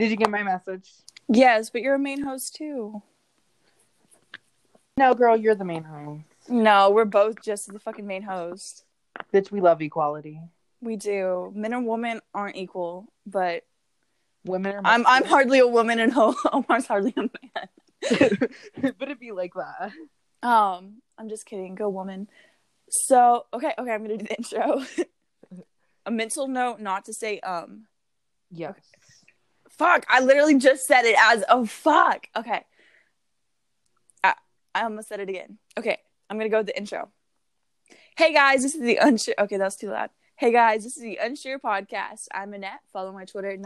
Did you get my message? Yes, but you're a main host too. No, girl, you're the main host. No, we're both just the fucking main host. Bitch, we love equality. We do. Men and women aren't equal, but Women are. I'm I'm hardly a woman and Omar's hardly a man. but it'd be like that. Um, I'm just kidding. Go woman. So okay, okay, I'm gonna do the intro. a mental note not to say um. Yes. Fuck! I literally just said it as oh fuck. Okay. I, I almost said it again. Okay, I'm gonna go with the intro. Hey guys, this is the unsure. Okay, that's too loud. Hey guys, this is the Unsure Podcast. I'm Annette. Follow my Twitter,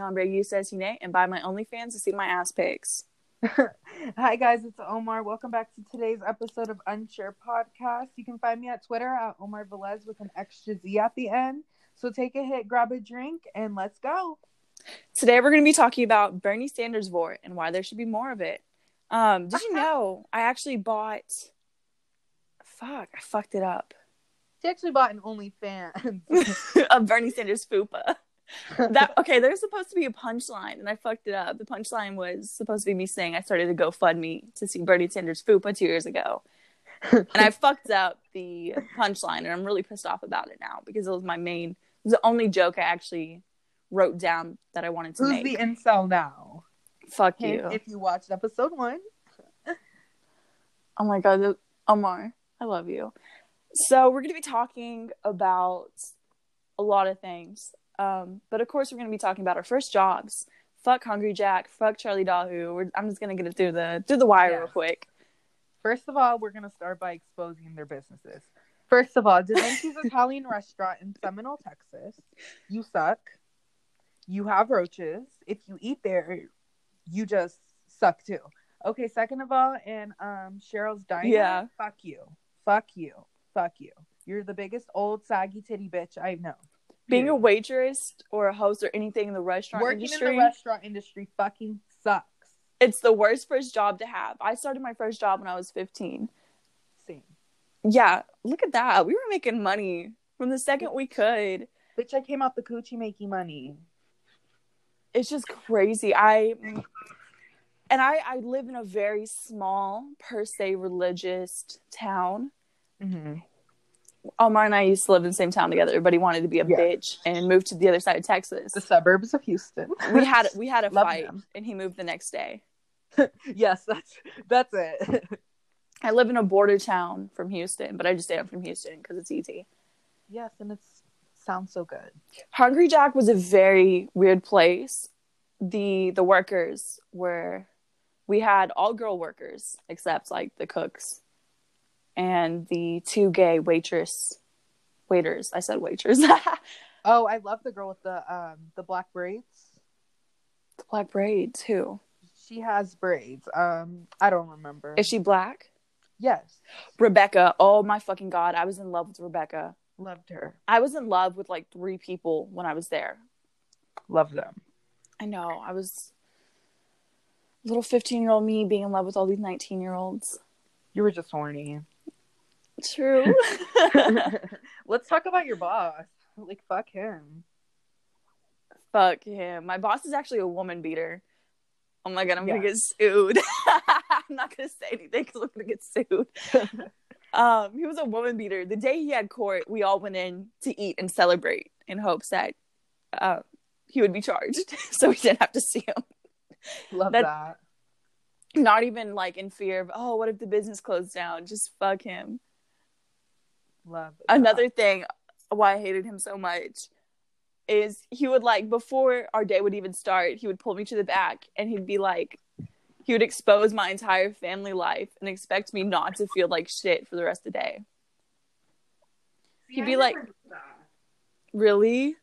Says Hine, and buy my OnlyFans to see my ass pics. Hi guys, it's Omar. Welcome back to today's episode of Unsure Podcast. You can find me at Twitter at Omar Velez with an extra Z at the end. So take a hit, grab a drink, and let's go. Today we're going to be talking about Bernie Sanders vote and why there should be more of it. Um, did you know I actually bought? Fuck, I fucked it up. She actually bought an OnlyFans. of Bernie Sanders fupa. That okay? There's supposed to be a punchline, and I fucked it up. The punchline was supposed to be me saying I started a GoFundMe to see Bernie Sanders fupa two years ago, and I fucked up the punchline, and I'm really pissed off about it now because it was my main. It was the only joke I actually wrote down that I wanted to Who's make. the incel now? Fuck Hint, you! If you watched episode one. Oh my god, Omar, I love you. So we're going to be talking about a lot of things, um, but of course we're going to be talking about our first jobs. Fuck Hungry Jack. Fuck Charlie Dahu. We're, I'm just going to get it through the through the wire Yeah. real quick. First of all, we're gonna start by exposing their businesses. First of all, Da Vinci's Italian restaurant in Seminole, Texas. You suck. You have roaches. If you eat there, you just suck too. Okay, second of all, and um Cheryl's Diner. Yeah. Fuck you. Fuck you. Fuck you. You're the biggest old saggy titty bitch I know. Being a waitress or a host or anything in the restaurant working industry, in the restaurant industry fucking sucks. it's the worst first job to have. I started my first job when I was 15. Same. Yeah, look at that. We were making money from the second we could. Bitch, I came out the coochie making money. It's just crazy. I and I I live in a very small per se religious town. Mm-hmm. Omar and I used to live in the same town together. but he wanted to be a Yeah. bitch and moved to the other side of Texas. The suburbs of Houston. We had we had a Love fight, and he moved the next day. yes, that's that's it. I live in a border town from Houston, but I just say I'm from Houston because it's easy. yes, and it sounds so good. Hungry Jack was a very weird place. The the workers were we had all girl workers except like the cooks and the two gay waitress waiters. I said waitress. the Oh, I love the girl with the um the black braids. The black braids. Who? She has braids. Um, I don't remember. Is she black? yes, Rebecca. Oh my fucking god. I was in love with Rebecca. Loved her. I was in love with like three people when I was there. Love them. I know. I was little 15 year old me being in love with all these 19 year olds. You were just horny. True. Let's talk about your boss. Like fuck him. Fuck him. My boss is actually a woman beater. Oh my god, I'm gonna get sued. I'm not gonna say anything because I'm gonna get sued. Um, he was a woman beater. The day he had court, we all went in to eat and celebrate in hopes that uh, he would be charged, so we didn't have to see him. Love That- that. Not even like in fear of, oh, what if the business closed down? Just fuck him. Love that. another thing why I hated him so much is he would like before our day would even start, he would pull me to the back and he'd be like he would expose my entire family life and expect me not to feel like shit for the rest of the day. See, he'd be like- never did that. Really?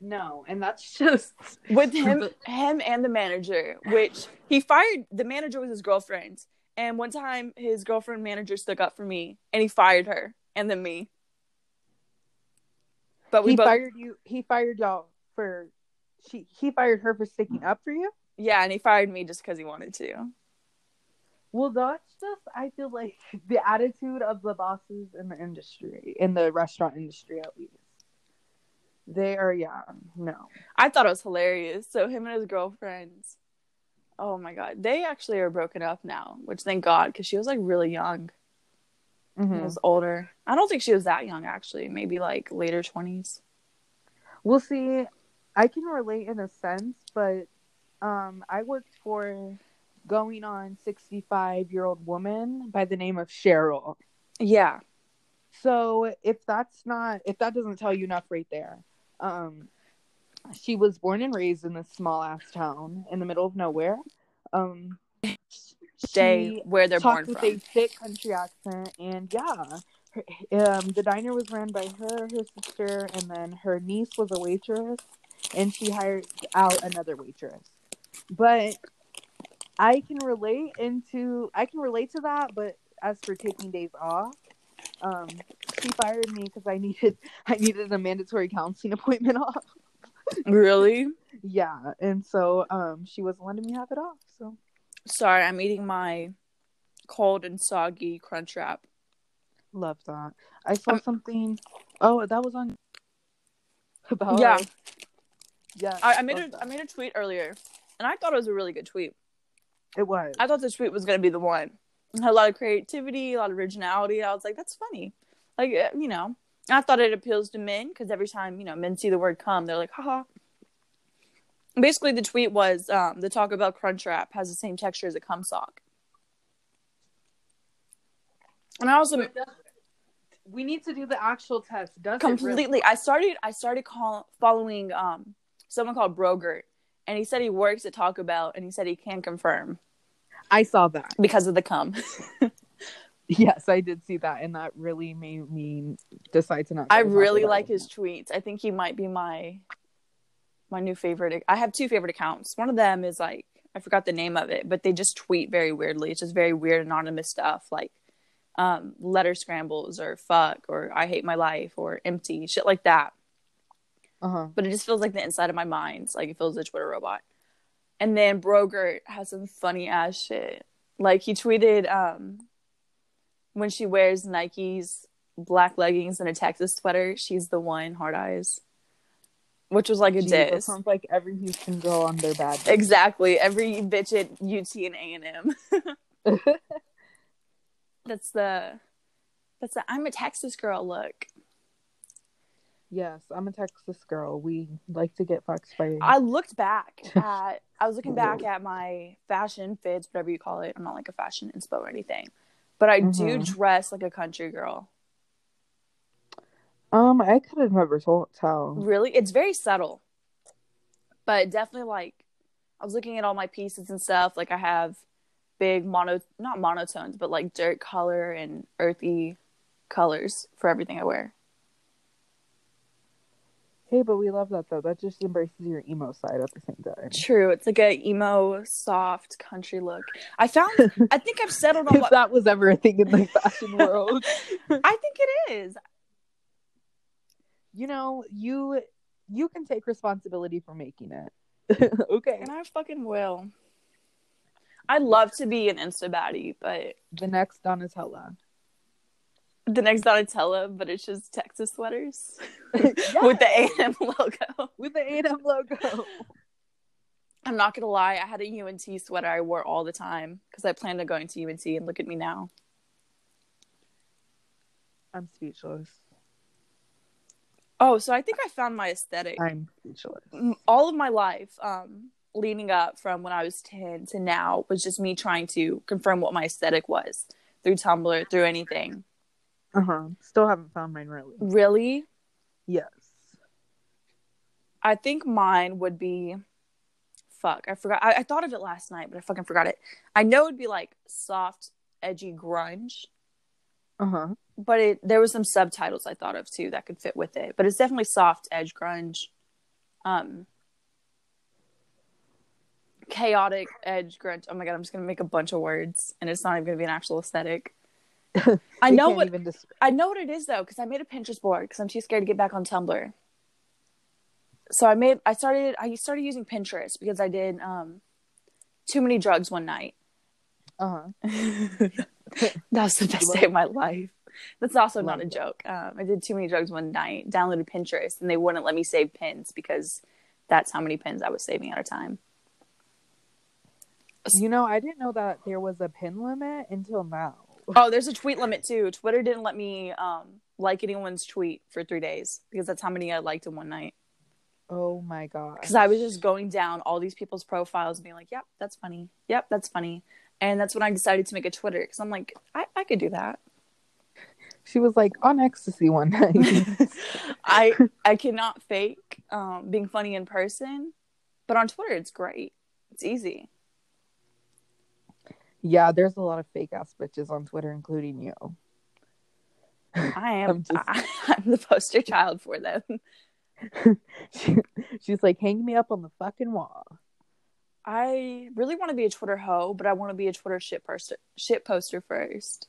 no, and that's just With him him and the manager, which he fired the manager was his girlfriend. And one time his girlfriend manager stuck up for me and he fired her and then me. But we he both fired you. He fired y'all for she. He fired her for sticking up for you. Yeah, and he fired me just because he wanted to. Well, that's just I feel like the attitude of the bosses in the industry, in the restaurant industry at least. They are yeah, no. I thought it was hilarious. So him and his girlfriends Oh my god, they actually are broken up now, which thank God, because she was like really young. Mm-hmm. Was older. I don't think she was that young actually. Maybe like later twenties. We'll see. I can relate in a sense, but um, I worked for going on 65 year old woman by the name of Cheryl. Yeah. So if that's not, if that doesn't tell you enough right there, um, she was born and raised in this small ass town in the middle of nowhere. Um, Stay she where they're born with from. a thick country accent, and yeah, her, um, the diner was ran by her, her sister, and then her niece was a waitress, and she hired out another waitress. But I can relate into I can relate to that, but as for taking days off, um, she fired me because I needed I needed a mandatory counseling appointment off. Really? Yeah, and so um, she wasn't letting me have it off. So Sorry, I'm eating my cold and soggy crunch wrap. love that. I saw Um, something. Oh, that was on. About Yeah. yeah. I, I made a that. I made a tweet earlier, and I thought it was a really good tweet. It was. I thought the tweet was gonna be the one. It had a lot of creativity, a lot of originality. I was like, that's funny. Like eh, you know, I thought it appeals to men because every time you know men see the word "come," they're like, haha. Basically, the tweet was um, the Taco Bell Crunch Wrap has the same texture as a cum sock, and I also we need to do the actual test. Does completely. I started. I started call, following um, someone called Brogert, and he said he works at Taco Bell, and he said he can confirm I saw that. because of the cum. Yes, I did see that, and that really made me decide to not. I really like his tweets. I think he might be my my new favorite. I have two favorite accounts. One of them is like I forgot the name of it, but they just tweet very weirdly. It's just very weird anonymous stuff like um, letter scrambles or fuck or I hate my life or empty shit like that. Uh-huh. But it just feels like the inside of my mind. Like it feels like a Twitter robot. And then Brogert has some funny ass shit. Like he tweeted um, when she wears Nike's black leggings and a Texas sweater, she's the one, hard eyes. Which was like a diss. sounds like every Houston girl on their bad. day. Exactly. Every bitch at UT and A and M. That's the that's the I'm a Texas girl look. Yes, I'm a Texas girl. We like to get fucked by. I looked back at I was looking back at my fashion fits, whatever you call it. I'm not like a fashion inspo or anything. But I do Mhm. dress like a country girl. um, I could have never told tell. Really? It's very subtle. But definitely like I was looking at all my pieces and stuff. Like I have big mono not monotones, but like dirt color and earthy colors for everything I wear. Hey, but we love that though. That just embraces your emo side at the same time. True. It's like a emo, soft country look. I found I think I've settled on If what that was ever a thing in the fashion world, I think it is. you know, you you can take responsibility for making it. okay. And I fucking will. I'd love to be an Insta baddie, but The next Donatella. The next Donatella, but it's just Texas sweaters with the A&M logo. with the A&M logo. I'm not gonna lie, I had a UNT sweater I wore all the time because I planned on going to UNT, and look at me now. I'm speechless. Oh, so I think I found my aesthetic. I'm speechless. All of my life, um, leading up from when I was 10 to now, was just me trying to confirm what my aesthetic was through Tumblr, through anything. Uh huh. Still haven't found mine really. Really, Yes. I think mine would be. Fuck, I forgot. I, I thought of it last night, but I fucking forgot it. I know it'd be like soft, edgy grunge, Uh huh. but it there was some subtitles I thought of too that could fit with it. But it's definitely soft edge grunge, um, chaotic edge grunge. Oh my god, I'm just gonna make a bunch of words, and it's not even gonna be an actual aesthetic. I know what dis- I know what it is though, because I made a Pinterest board because I'm too scared to get back on Tumblr. So I made I started I started using Pinterest because I did um too many drugs one night. uh huh. that was the best day of my life. That's also not a joke. Um, I did too many drugs one night, downloaded Pinterest, and they wouldn't let me save pins because that's how many pins I was saving at a time. You know, I didn't know that there was a pin limit until now. Oh, there's a tweet limit too. Twitter didn't let me um, like anyone's tweet for three days because that's how many I liked in one night. Oh my god. Because I was just going down all these people's profiles and being like, yep, that's funny. Yep, that's funny. And that's when I decided to make a Twitter because I'm like, I, I could do that. She was like on ecstasy one night. I I cannot fake um, being funny in person, but on Twitter it's great. It's easy. Yeah, there's a lot of fake ass bitches on Twitter, including you. I am I'm just- I, I'm the poster child for them. She, she's like, hang me up on the fucking wall. I really want to be a Twitter hoe, but I want to be a Twitter shit poster shit poster first.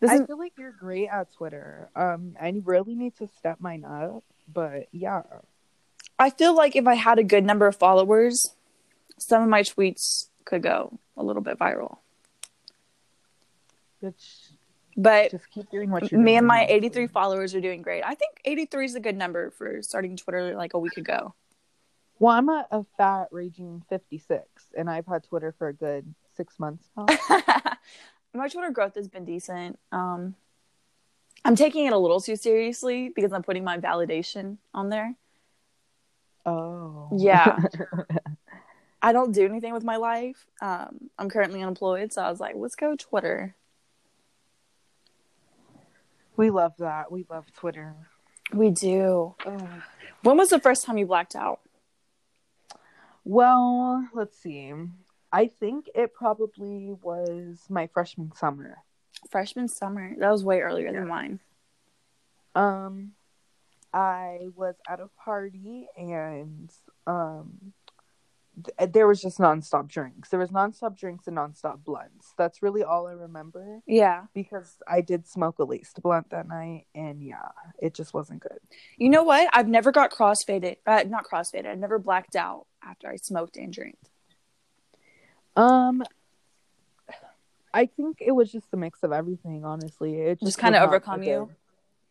This I is feel like you're great at Twitter. Um, I really need to step mine up, but yeah, I feel like if I had a good number of followers, some of my tweets could go a little bit viral. bitch, But just keep doing what you're me doing. and my 83 followers are doing great. I think 83 is a good number for starting Twitter like a week ago. Well, I'm a, a fat raging 56, and I've had Twitter for a good six months now. my Twitter growth has been decent. Um, I'm taking it a little too seriously because I'm putting my validation on there. oh, Yeah. I don't do anything with my life. Um, I'm currently unemployed, so I was like, let's go Twitter. we love that. We love Twitter. We do. Ugh. When was the first time you blacked out? Well, let's see. I think it probably was my freshman summer. Freshman summer. That was way earlier than mine. Um, I was at a party and um, th- there was just nonstop drinks. There was nonstop drinks and nonstop blunts. That's really all I remember Yeah. because I did smoke at least a blunt that night, and yeah, it just wasn't good. You know what? I've never got crossfaded. Uh, not crossfaded. I've never blacked out after I smoked and drank. Um, I think it was just a mix of everything. Honestly, it Just just kinda overcome you?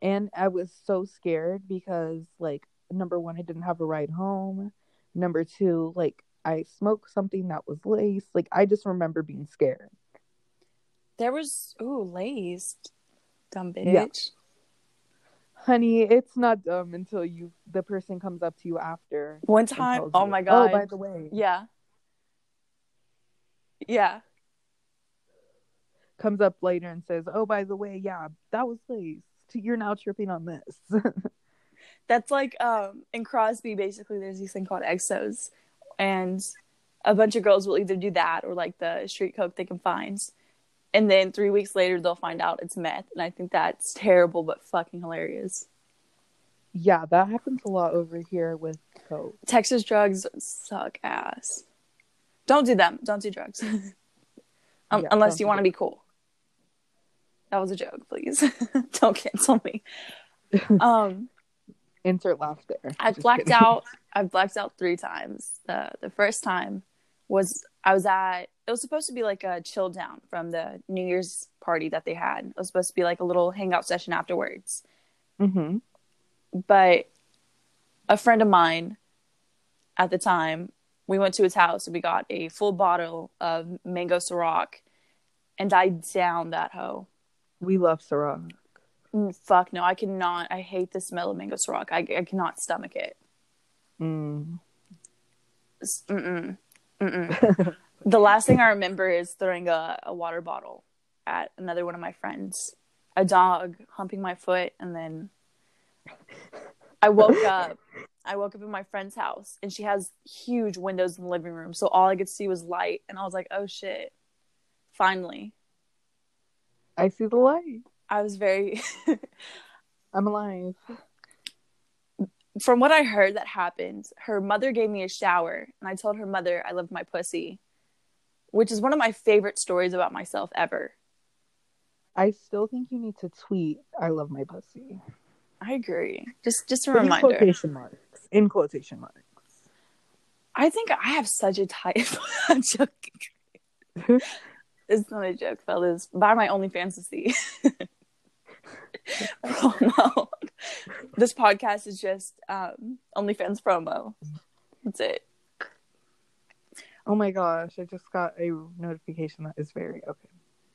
and I was so scared because, like, number one, I didn't have a ride home. Number two, like, I smoked something that was laced. Like, I just remember being scared. There was ooh laced, dumb bitch. Yeah. Honey, it's not dumb until you the person comes up to you after. One time, oh you, my god. Oh, by the way, yeah. Yeah. comes up later and says, "Oh, by the way, yeah, that was laced. You're now tripping on this." That's like um in Crosby basically there's this thing called exos and a bunch of girls will either do that or like the street coke they can find. And then three weeks later they'll find out it's meth. And I think that's terrible but fucking hilarious. yeah, that happens a lot over here with coke. Texas drugs suck ass. Don't do them. Don't do drugs. um, Yeah, unless you want to be cool. That was a joke, please. Don't cancel me. um Insert laugh there. I've Just blacked kidding. out. I've blacked out three times. The the first time was I was at. It was supposed to be like a chill down from the New Year's party that they had. It was supposed to be like a little hangout session afterwards. Mhm. But a friend of mine at the time, we went to his house and we got a full bottle of mango Ciroc, and I downed that hoe. We love Ciroc. Mm, Fuck no, I cannot. I hate the smell of mango Ciroc. I, I cannot stomach it. Mm. Mm-mm. Mm-mm. the last thing I remember is throwing a, a water bottle at another one of my friends, a dog humping my foot, and then I woke up. I woke up in my friend's house, and she has huge windows in the living room, so all I could see was light, and I was like, "Oh shit!" Finally, I see the light. I was very. I'm alive. From what I heard that happened, her mother gave me a shower, and I told her mother I loved my pussy, which is one of my favorite stories about myself ever. I still think you need to tweet. I love my pussy. I agree. Just just a in reminder. quotation marks. In quotation marks. I think I have such a type. I'm joking. it's not a joke, fellas. Buy my OnlyFans to see. promo. This podcast is just um, OnlyFans promo. That's it. Oh my gosh, I just got a notification that is very okay.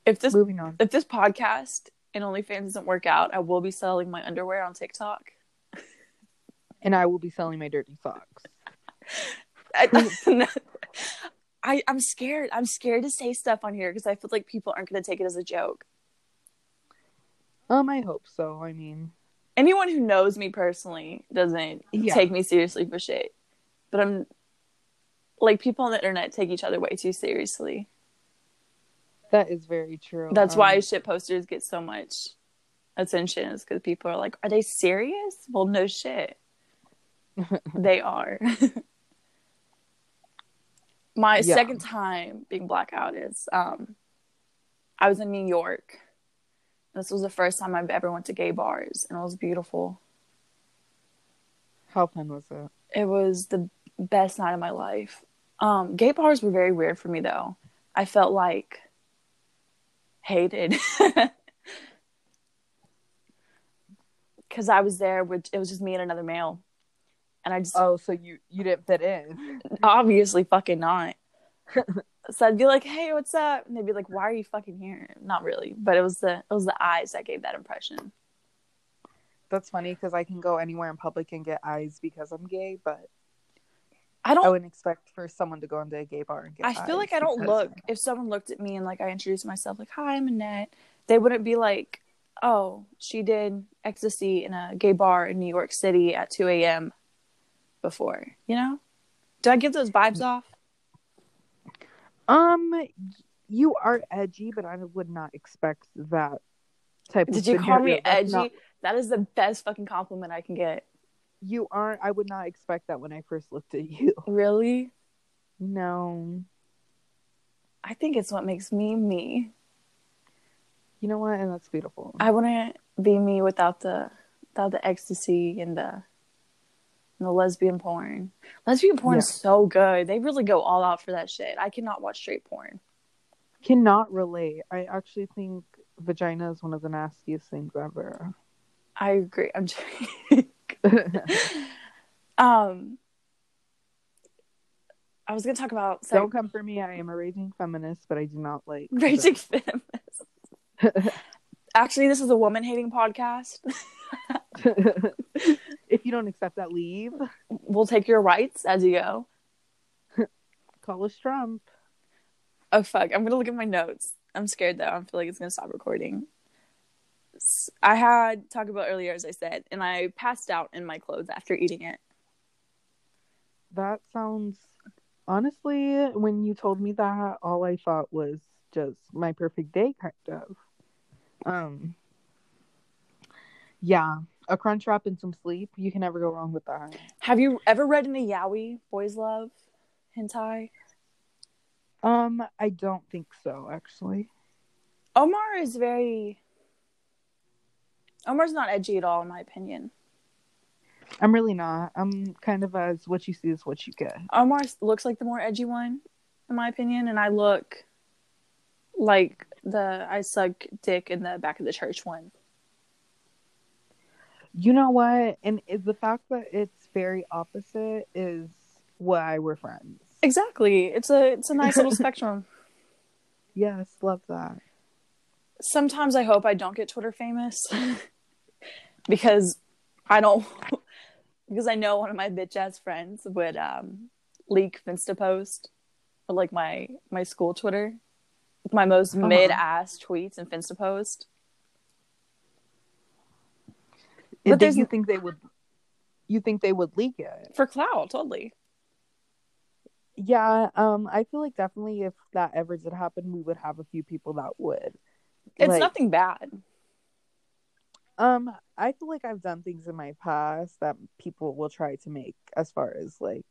If this Moving on. if this podcast and OnlyFans doesn't work out, I will be selling my underwear on TikTok. And I will be selling my dirty socks. I, I I'm scared. I'm scared to say stuff on here because I feel like people aren't going to take it as a joke. Um, I hope so. I mean, Anyone who knows me personally doesn't Yeah. take me seriously for shit. But I'm like people on the internet take each other way too seriously. that is very true. That's why Um, shit posters get so much attention is because people are like, "Are they serious?" Well, no shit, they are. My Yeah. second time being blackout is um, I was in New York. This was the first time I've ever went to gay bars, and it was beautiful. How fun was it? It was the best night of my life. Um, gay bars were very weird for me though. I felt like hated because I was there with it was just me and another male, and I just Oh, so you you didn't fit in? obviously fucking not. so I'd be like, "Hey, what's up?" And they'd be like, "Why are you fucking here?" Not really, but it was the it was the eyes that gave that impression. That's funny because I can go anywhere in public and get eyes because I'm gay, but I don't I wouldn't expect for someone to go into a gay bar and get. I feel like I don't look. If someone looked at me and like I introduced myself, like "Hi, I'm Annette," they wouldn't be like, "Oh, she did ecstasy in a gay bar in New York City at 2 a.m." Before, you know? Do I give those vibes mm. off? Um, you are edgy, but I would not expect that type. of Did you call me. That's edgy? not- That is the best fucking compliment I can get. you aren't. I would not expect that when I first looked at you. Really? No, I think it's what makes me me. you know what? And that's beautiful. I wouldn't be me without the without the ecstasy and the and the lesbian porn. Lesbian porn is so good. They really go all out for that shit. I cannot watch straight porn. Cannot relate. I actually think vagina is one of the nastiest things ever. I agree. I'm joking. um I was gonna talk about Don't come for me. I am a raging feminist, but I do not like raging feminist. Actually, this is a woman hating podcast. If you don't accept that, leave. We'll take your rights as you go. Call us Trump. Oh fuck! I'm gonna look at my notes. I'm scared though. I feel like it's gonna stop recording. I had Taco Bell earlier, as I said, and I passed out in my clothes after eating it. That sounds honestly, when you told me that, all I thought was just my perfect day, kind of. Um, yeah, a crunch wrap and some sleep. You can never go wrong with that. Have you ever read any yaoi boys love hentai? Um, I don't think so, actually. Omar is very. Omar's not edgy at all, in my opinion. I'm really not. I'm kind of as what you see is what you get. Omar looks like the more edgy one, in my opinion, and I look like the I suck dick in the back of the church one. You know what? And the fact that it's very opposite is why we're friends. Exactly. It's a it's a nice little spectrum. Yes, love that. Sometimes I hope I don't get Twitter famous because I don't because I know one of my bitch ass friends would um leak Finsta post or like my my school Twitter my most Uh-huh. mid ass tweets and Finsta post. But there's- you think they would? You think they would leak it? For clout, totally. Yeah. Um. I feel like definitely if that ever did happen, we would have a few people that would. It's Like, nothing bad. Um. I feel like I've done things in my past that people will try to make as far as like,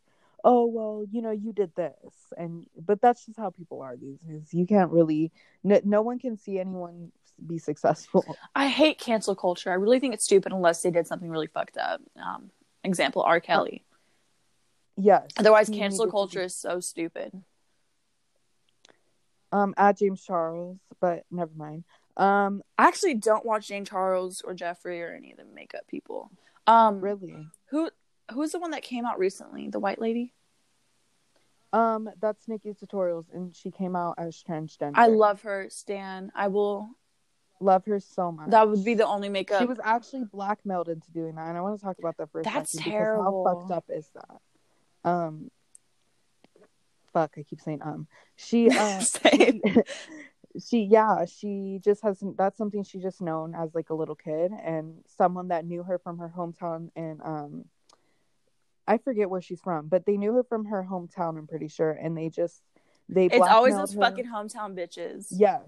oh well, you know, you did this, and but that's just how people are these days. You can't really. No, no one can see anyone be successful. I hate cancel culture. I really think it's stupid unless they did something really fucked up. Um, example: R. Kelly. Yes. Otherwise, he cancel culture is so stupid. Um. At James Charles, but never mind. Um. I actually don't watch James Charles or Jeffree or any of the makeup people. Um, Really. who who's the one that came out recently? The white lady. Um, that's Nikki's tutorials, and she came out as transgender. I love her, Stan. I will. Love her so much. That would be the only makeup. She was actually blackmailed into doing that, and I want to talk about that for a That's second. terrible. How fucked up is that? Um, fuck, I keep saying um. She uh, Same. she yeah she just has that's something she just known as like a little kid and someone that knew her from her hometown and um i forget where she's from but they knew her from her hometown i'm pretty sure and they just they It's always those her. fucking hometown bitches. yes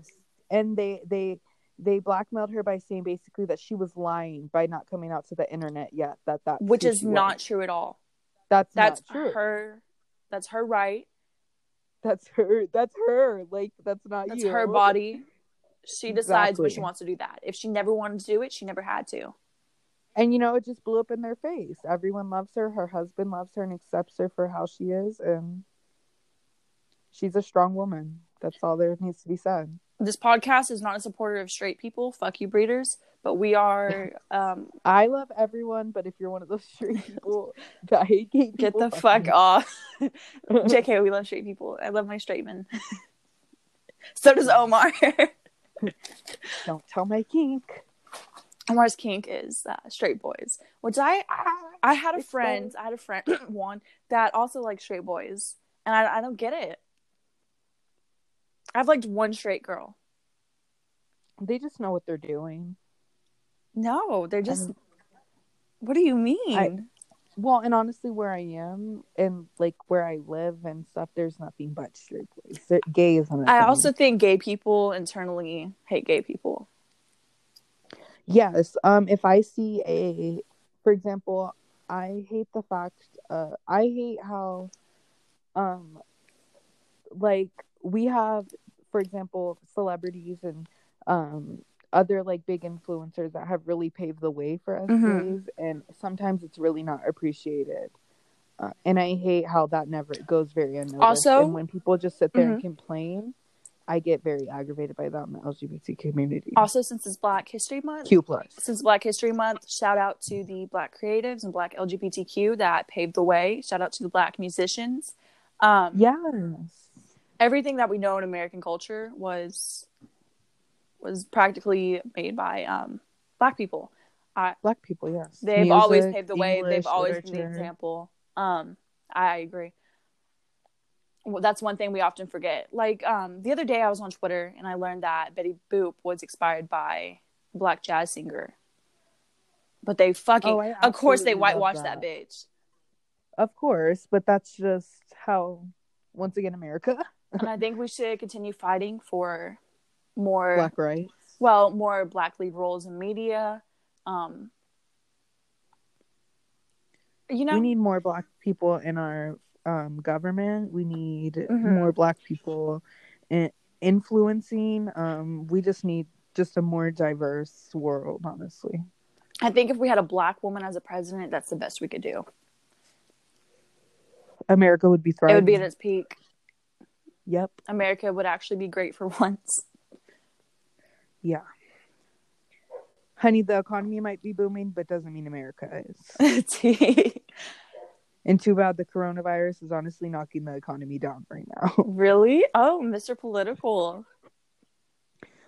and they they they blackmailed her by saying basically that she was lying by not coming out to the internet yet that that Which is not true at all. that's That's not true her. That's her right. that's her that's her like that's not That's you her body. She decides when she wants to do that. If she never wanted to do it, she never had to. And you know, it just blew up in their face. Everyone loves her. Her husband loves her and accepts her for how she is. And she's a strong woman. That's all there needs to be said. This podcast is not a supporter of straight people. Fuck you, breeders. But we are. Um, I love everyone, but if you're one of those straight people that hate gay people, get the fuck off. JK, we love straight people. I love my straight men. so does Omar. Don't tell my kink. Omar's kink is uh, straight boys, which I I had a friend, I had a friend one that also liked straight boys, and I I don't get it. I've liked one straight girl. They just know what they're doing. No, they're just. Um, what do you mean? Well, and honestly, where I am and like where I live and stuff, there's nothing but straight boys. Gay a I also think gay people internally hate gay people. Yes. Um, if I see a, for example, I hate the fact, uh, I hate how, um, like we have, for example, celebrities and um other like big influencers that have really paved the way for us Mhm. gays, and sometimes it's really not appreciated. Uh, and I hate how that never goes very unnoticed. Also- and when people just sit there and complain, I get very aggravated by that in the LGBT community. Also, since it's Black History Month, Q plus. since Black History Month, shout out to the Black creatives and Black LGBTQ that paved the way. Shout out to the Black musicians. Um, Yes. Everything that we know in American culture was was practically made by um, Black people. Black people, yes. They've always paved the way. They've always been the example. Um, I agree. Well, that's one thing we often forget. Like um, the other day, I was on Twitter and I learned that Betty Boop was inspired by a black jazz singer. But they fucking, Oh, of course, they whitewashed that. that. bitch. Of course, but that's just how, once again, America, and I think we should continue fighting for more, black rights. well, more black lead roles in media. Um, you know, we need more black people in our um, government. We need Mhm. more black people in- influencing. Um, we just need just a more diverse world, honestly. I think if we had a black woman as a president, that's the best we could do. America would be thriving. It would be at its peak. Yep. America would actually be great for once. Yeah. Honey, the economy might be booming, but doesn't mean America is. And too bad the coronavirus is honestly knocking the economy down right now. really? Oh, Mr. Political.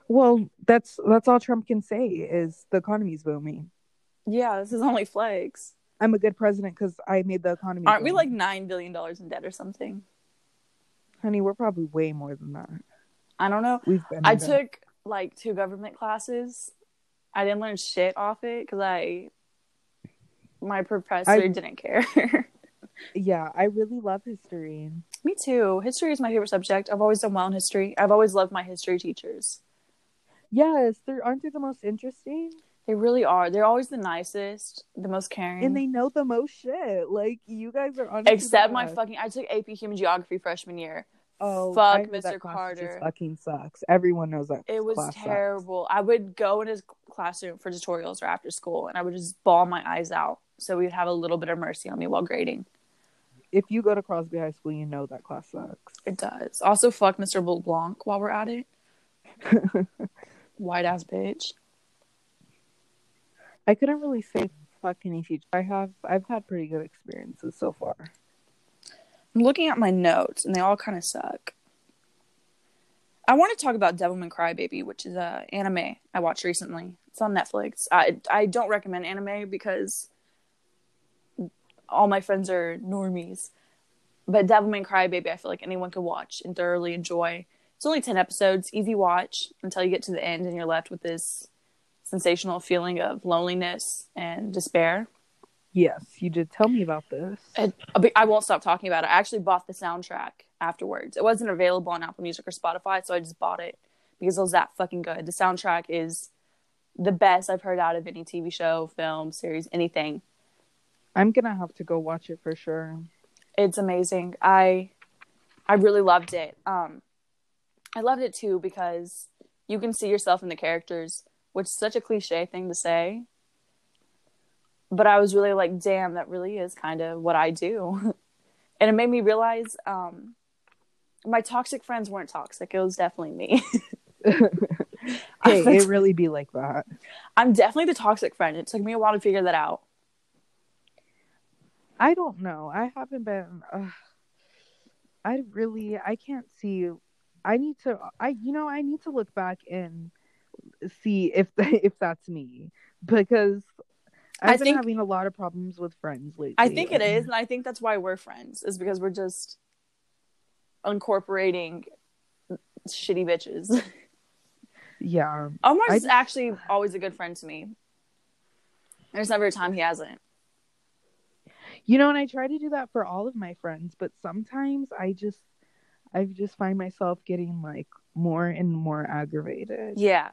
well, that's that's all Trump can say is the economy's booming. Yeah, this is only flags. I'm a good president because I made the economy. Aren't we like nine billion dollars in debt or something? Honey? We're probably way more than that. I don't know. We've been. I took like two government classes. I didn't learn shit off it because I my professor I- didn't care. Yeah, I really love history. Me too. History is my favorite subject. I've always done well in history. I've always loved my history teachers. Yes, they aren't they the most interesting, They really are. They're always the nicest, the most caring. and they know the most shit. Like you guys are on. Except my fucking, I took AP Human Geography freshman year. Oh, fuck Mr. Carter. Fucking sucks. Everyone knows that. It was class sucks. terrible. I would go in his classroom for tutorials or after school, and I would just bawl my eyes out. So we'd have a little bit of mercy on me while grading. If you go to Crosby High School, you know that class sucks. It does. Also, fuck Mr. Blanc while we're at it. White ass bitch. I couldn't really say fuck any teacher. I have I've had pretty good experiences so far. I'm looking at my notes and they all kind of suck. I want to talk about Devilman Crybaby, which is a anime I watched recently. It's on Netflix. I I don't recommend anime because all my friends are normies. But Devilman Crybaby, I feel like anyone could watch and thoroughly enjoy. It's only 10 episodes, easy watch until you get to the end and you're left with this sensational feeling of loneliness and despair. Yes, you did tell me about this. And I won't stop talking about it. I actually bought the soundtrack afterwards. It wasn't available on Apple Music or Spotify, so I just bought it because it was that fucking good. The soundtrack is the best I've heard out of any TV show, film, series, anything. I'm gonna have to go watch it for sure. It's amazing. I I really loved it. Um I loved it too because you can see yourself in the characters, which is such a cliche thing to say. But I was really like, damn, that really is kind of what I do. and it made me realize um, my toxic friends weren't toxic. It was definitely me. hey, it really be like that. I'm definitely the toxic friend. It took me a while to figure that out. I don't know. I haven't been. Uh, I really. I can't see I need to I you know I need to look back and see if if that's me because I've I been think, having a lot of problems with friends lately. I think it is, and I think that's why we're friends is because we're just incorporating shitty bitches. Yeah, Omar's I, actually always a good friend to me. There's never a time he hasn't. You know, and I try to do that for all of my friends, but sometimes I just I just find myself getting like more and more aggravated. Yeah.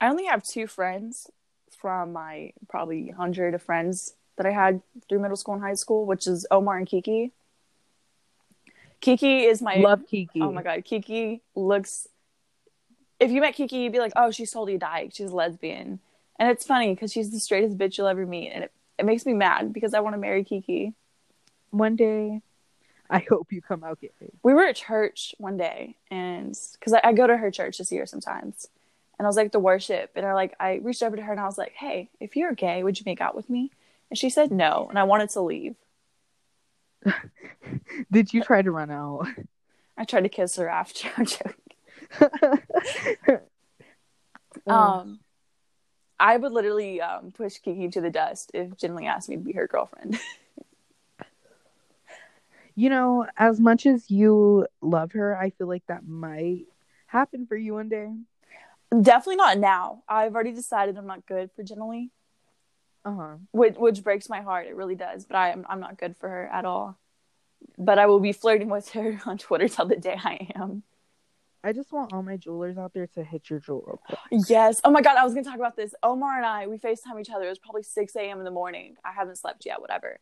I only have two friends from my probably hundred of friends that I had through middle school and high school, which is Omar and Kiki. Kiki is my love Kiki. Oh my god, Kiki looks. If you met Kiki, you'd be like, "Oh, she's totally dyke. She's a lesbian," and it's funny because she's the straightest bitch you'll ever meet, and it it makes me mad because I want to marry Kiki. One day, I hope you come out gay. We were at church one day, and because I, I, go to her church this year sometimes, and I was like the worship, and I like I reached over to her and I was like, "Hey, if you're gay, would you make out with me?" And she said no, and I wanted to leave. Did you try to run out? I tried to kiss her after. I'm joking. um, I would literally um, push Kiki to the dust if Jinli asked me to be her girlfriend. you know, as much as you love her, I feel like that might happen for you one day. Definitely not now. I've already decided I'm not good for Jinli. Uh-huh. Which which breaks my heart. It really does. But I am I'm not good for her at all. But I will be flirting with her on Twitter till the day I am. I just want all my Juulers out there to hit your Juul. Yes. Oh my god, I was gonna talk about this. Omar and I, we FaceTime each other. It was probably six AM in the morning. I haven't slept yet, whatever.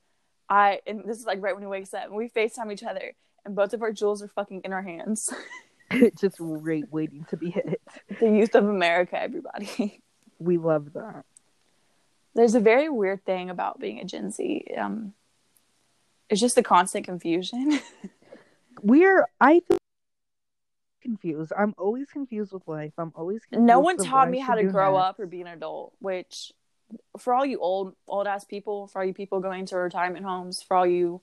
I and this is like right when he wakes up and we FaceTime each other and both of our Juuls are fucking in our hands. Just right waiting to be hit. The youth of America, everybody. We love that. There's a very weird thing about being a Gen Z. Um, it's just the constant confusion. We're I feel confused. I'm always confused with life. I'm always confused. No one taught me how to grow next. up or be an adult, which for all you old old ass people, for all you people going to retirement homes, for all you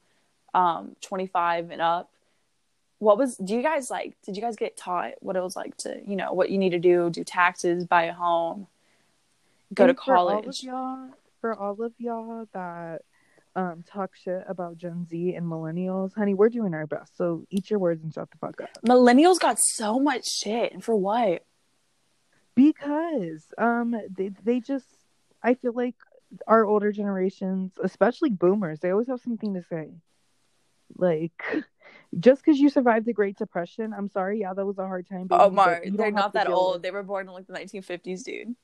um 25 and up, what was do you guys like did you guys get taught what it was like to, you know, what you need to do, do taxes, buy a home, go and to college? For all, y'all, for all of y'all that um talk shit about Gen Z and millennials, honey, we're doing our best. So eat your words and shut the fuck up. Millennials got so much shit, and for what? Because um they they just I feel like our older generations, especially boomers, they always have something to say. Like, just because you survived the Great Depression, I'm sorry, yeah, that was a hard time. oh, Mark, they're not that old. With... They were born in like the 1950s, dude.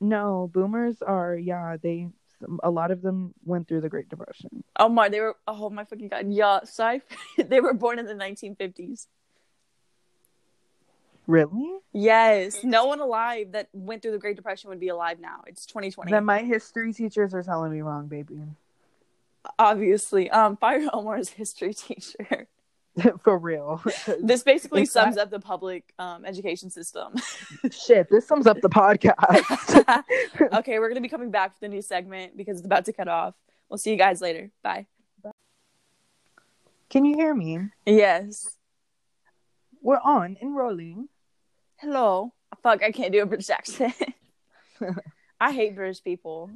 No, boomers are, yeah, they, a lot of them went through the Great Depression. Oh my, they were, oh my fucking god, yeah, sorry, they were born in the 1950s. Really? Yes. No one alive that went through the Great Depression would be alive now. It's 2020. Then my history teachers are telling me wrong, baby. Obviously. Um, Fire Omar's history teacher. For real. this basically sums up the public um, education system. Shit, this sums up the podcast. okay, we're going to be coming back for the new segment because it's about to cut off. We'll see you guys later. Bye. Can you hear me? Yes. We're on and rolling. Hello. Fuck, I can't do a British accent. I hate British people.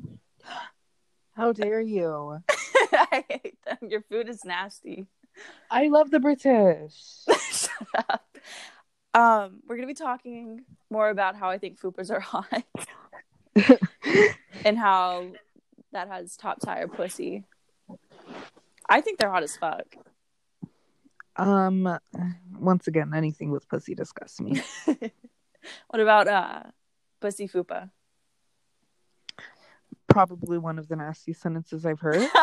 How dare you? I hate them. Your food is nasty. I love the British. Shut up. Um, we're gonna be talking more about how I think fupas are hot and how that has top tier pussy. I think they're hot as fuck. Um, once again, anything with pussy disgusts me. what about uh pussy fupa? Probably one of the nasty sentences I've heard.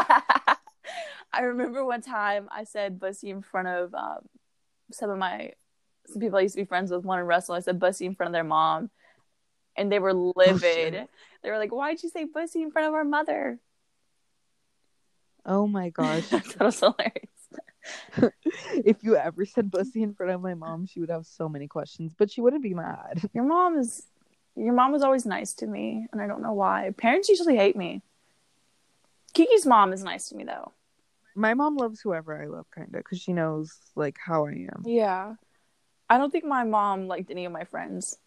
I remember one time I said bussy in front of um, some of my some people I used to be friends with, one in Russell. I said bussy in front of their mom, and they were livid. shit. they were like, "Why'd you say bussy in front of our mother?" Oh my gosh. that was hilarious. if you ever said pussy in front of my mom, she would have so many questions, but she wouldn't be mad. Your mom is your mom was always nice to me, and I don't know why. Parents usually hate me. Kiki's mom is nice to me though. My mom loves whoever I love, kind of, because she knows like how I am. Yeah. I don't think my mom liked any of my friends.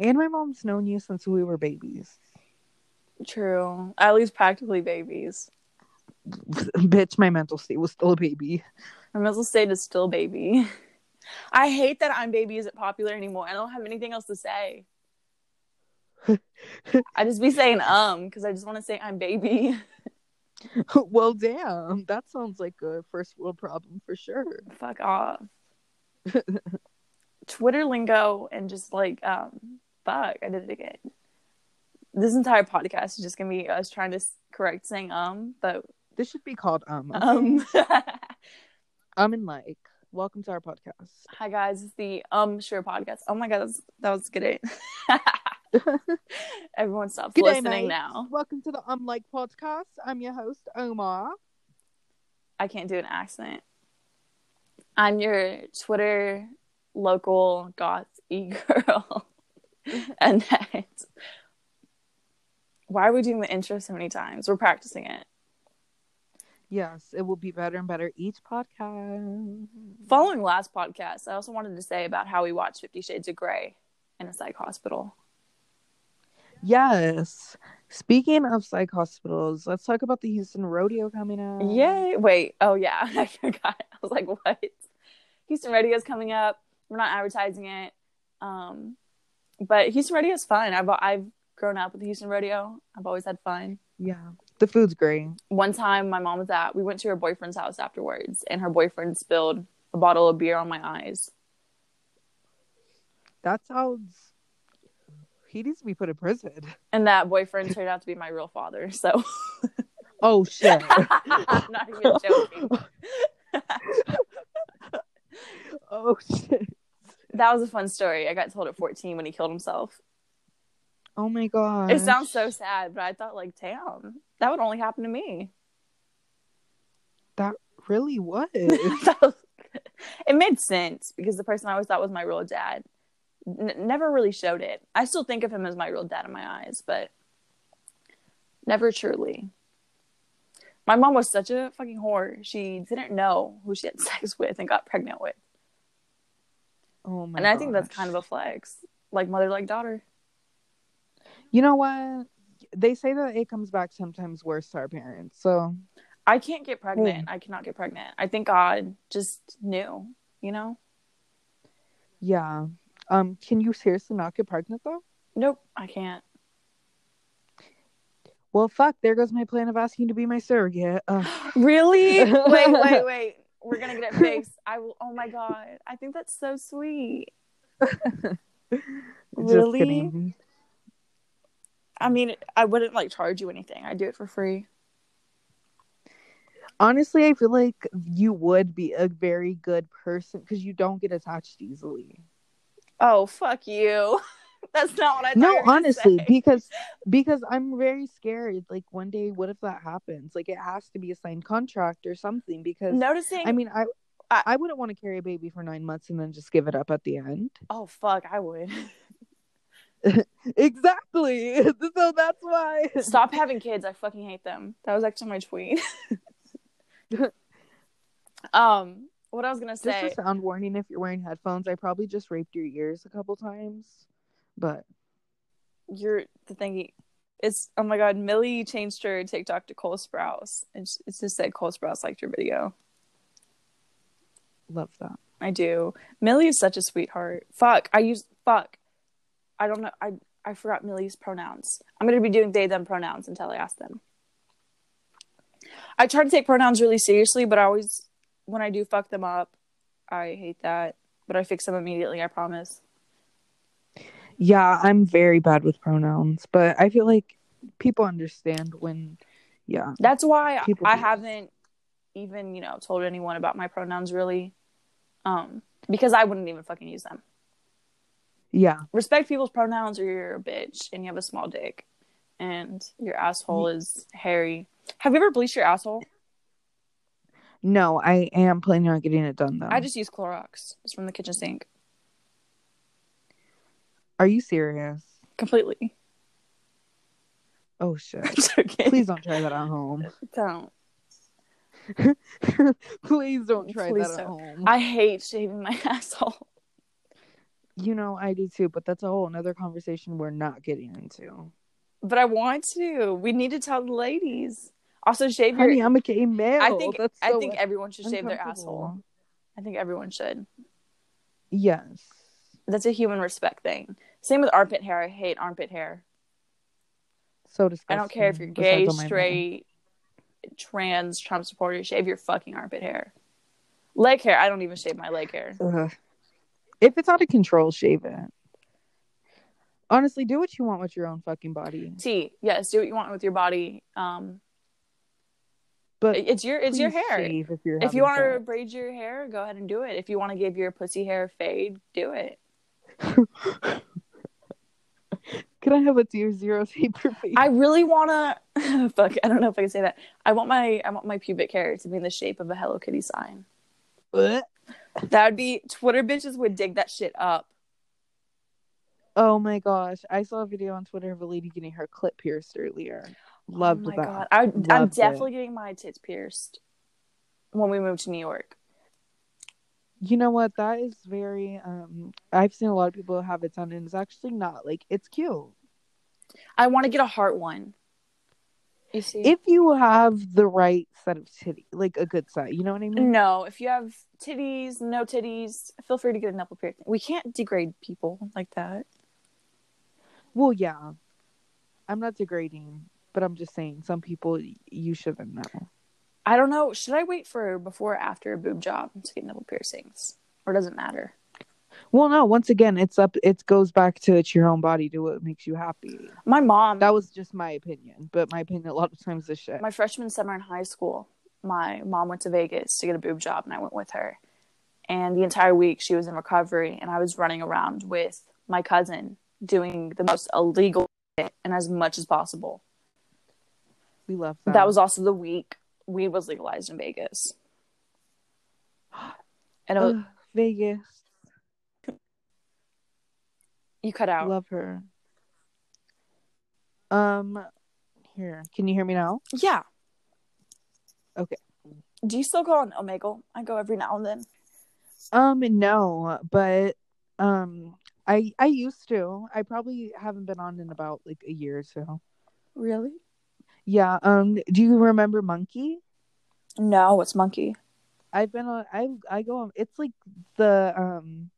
And my mom's known you since we were babies. True. At least practically babies. Bitch, my mental state was still a baby. My mental state is still baby. I hate that I'm baby isn't popular anymore. I don't have anything else to say. I just be saying um because I just want to say I'm baby. well, damn, that sounds like a first world problem for sure. Fuck off. Twitter lingo and just like um fuck, I did it again. This entire podcast is just gonna be us trying to correct saying um, but This should be called um. okay? um. um and like. Welcome to our podcast. Hi guys, it's the um sure podcast. Oh my god, that's, that was good. It. Everyone stops Good listening now. Welcome to the Um Like podcast. I'm your host Omar. I can't do an accent. I'm your Twitter local goth e girl. Annette. Why are we doing the intro so many times? We're practicing it. Yes, it will be better and better each podcast. Following last podcast, I also wanted to say about how we watched Fifty Shades of Grey in a psych hospital. Yes. Speaking of psych hospitals, let's talk about the Houston Rodeo coming up. Yay! Wait. Oh yeah, I forgot. I was like, what? Houston Rodeo's coming up. We're not advertising it, um, but Houston Rodeo's fun. I've I've grown up with the Houston Rodeo. I've always had fun. Yeah. The food's great. One time, my mom was at. We went to her boyfriend's house afterwards, and her boyfriend spilled a bottle of beer on my eyes. That sounds. He needs to be put in prison. And that boyfriend turned out to be my real father. So Oh shit. I'm not even joking. oh shit. That was a fun story. I got told at 14 when he killed himself. Oh my god. It sounds so sad, but I thought like, damn, that would only happen to me. That really was. It made sense because the person I always thought was my real dad n- never really showed it. I still think of him as my real dad in my eyes, but never truly. My mom was such a fucking whore. She didn't know who she had sex with and got pregnant with. oh my and I think that's kind of a flex. Like mother, like daughter. You know what? They say that it comes back sometimes worse to our parents. So I can't get pregnant. I cannot get pregnant. I think God just knew, you know? yeah. Um, can you seriously not get pregnant though? Nope, I can't. Well, fuck. There goes my plan of asking you to be my surrogate. Ugh. Really? wait, wait, wait. We're gonna get it fixed. I will. Oh my god, I think that's so sweet. Just Really? kidding. I mean, I wouldn't like charge you anything. I do it for free. Honestly, I feel like you would be a very good person because you don't get attached easily. Oh fuck you. that's not what I. Thought No, honestly, because because I'm very scared. Like one day, what if that happens? Like it has to be a signed contract or something. Because noticing. I mean, I I- I wouldn't want to carry a baby for nine months and then just give it up at the end. oh fuck, I would. Exactly. so that's why. Stop having kids. I fucking hate them. That was actually my tweet. Um, what I was gonna say. Just a sound warning if you're wearing headphones. I probably just raped your ears a couple times. But you're the thing. It's oh my god, Millie changed her TikTok to Cole Sprouse, and it's- it's just said Cole Sprouse liked your video. love that. I do. Millie is such a sweetheart. Fuck, I use fuck. I don't know. I I forgot Millie's pronouns. I'm gonna be doing they them pronouns until I ask them. I try to take pronouns really seriously, but I always when I do fuck them up, I hate that. But I fix them immediately. I promise. Yeah, I'm very bad with pronouns, but I feel like people understand when yeah. That's why People I do. haven't even, you know, told anyone about my pronouns really. Um, because I wouldn't even fucking use them. Yeah. Respect people's pronouns or you're a bitch and you have a small dick and your asshole is hairy. Have you ever bleached your asshole? No, I am planning on getting it done though. I just use Clorox. It's from the kitchen sink. Are you serious? Completely. Oh shit. Okay. Please don't try that at home. don't. Please don't try Please that at don't. home. I hate shaving my asshole. You know, I do too, but that's a whole another conversation we're not getting into. But I want to. We need to tell the ladies. Also shave your Honey, I'm a gay male. I think that's I so think everyone should shave their asshole. I think everyone should. Yes. That's a human respect thing. Same with armpit hair. I hate armpit hair. So disgusting. I don't care if you're gay, straight, trans, Trump supporter. Shave your fucking armpit hair. Leg hair. I don't even shave my leg hair. Ugh. If it's out of control, shave it. Honestly, do what you want with your own fucking body. T. Yes, do what you want with your body. Um, But it's your it's your hair. if If you want to braid your hair, go ahead and do it. If you want to give your pussy hair a fade, do it. Can I have a tier zero taper face? I really want to. Fuck, I don't know if I can say that. I want my I want my pubic hair to be in the shape of a Hello Kitty sign. Ugh. That would be Twitter bitches would dig that shit up. Oh my gosh. I saw a video on Twitter of a lady getting her clit pierced earlier. Loved oh my that. god, I, I'm Loved it. definitely getting my tits pierced when we move to New York. You know what? That is very um I've seen a lot of people have it done and it's actually not like it's cute. I want to get a heart one. You see, If you have the right set of titty, like a good set, you know what I mean? no, if you have titties, no titties, feel free to get a nipple piercing. We can't degrade people like that. Well, yeah. I'm not degrading, but I'm just saying some people you shouldn't know. I don't know. Should I wait for before or after a boob job to get nipple piercings, or does it matter? Well, no, once again, it's up it goes back to it's your own body, do what makes you happy. My mom, That was just my opinion, but my opinion a lot of times is shit. my freshman summer in high school, my mom went to Vegas to get a boob job, and I went with her. And the entire week she was in recovery, and I was running around with my cousin doing the most illegal shit and as much as possible. we love that. That was also the week weed was legalized in Vegas. And it was, Ugh, Vegas. You cut out. Love her. Um here. Can you hear me now? Yeah. Okay. Do you still go on Omegle? I go every now and then. Um no, but um I I used to. I probably haven't been on in about like a year or so. Really? Yeah, um do you remember Monkey? No, what's monkey? I've been on I I go on it's like the um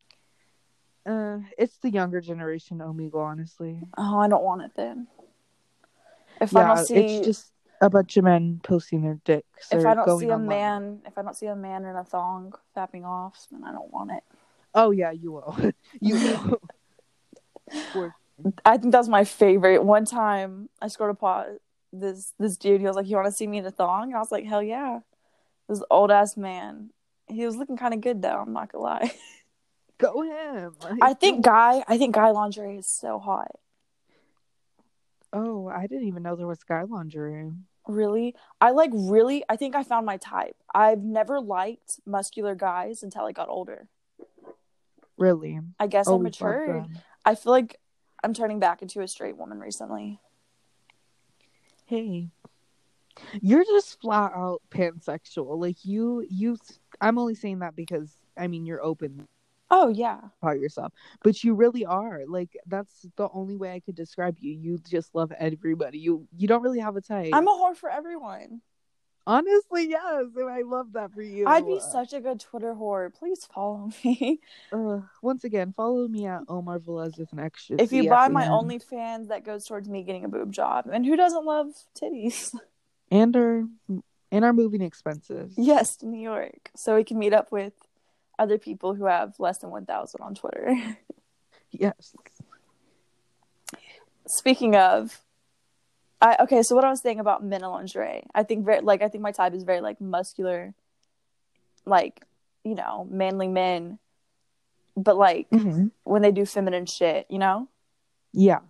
uh it's the younger generation Omegle honestly. Oh, I don't want it then. If I don't see it's just a bunch of men posting their dicks. if I don't see a online. man if I don't see a man in a thong fapping off, then I don't want it. Oh yeah, you will. you will. I think that's my favorite. One time I scored a pot this this dude, he was like, You wanna see me in a thong? And I was like, Hell yeah. This old ass man. He was looking kinda good though, I'm not gonna lie. Go him. Like, I think guy I think guy lingerie is so hot. Oh, I didn't even know there was guy lingerie. Really? I like really I think I found my type. I've never liked muscular guys until I got older. Really? I guess I Always loved matured. I feel like I'm turning back into a straight woman recently. Hey, you're just flat out pansexual. Like you, you. I'm only saying that because I mean you're open Oh yeah. about yourself, but you really are. Like that's the only way I could describe you. You just love everybody. You you don't really have a type. I'm a whore for everyone. Honestly, yes, and I love that for you. I'd be such a good Twitter whore. Please follow me. Uh, once again, follow me at Omar Velez with an extra. if you buy my. OnlyFans, that goes towards me getting a boob job. And who doesn't love titties? and our and our moving expenses. yes, to New York, so we can meet up with other people who have less than one thousand on Twitter. Yes. Speaking of, I okay. So what I was saying about men in lingerie, I think very like I think my type is very like muscular, like you know manly men, but like Mhm. when they do feminine shit, you know. Yeah.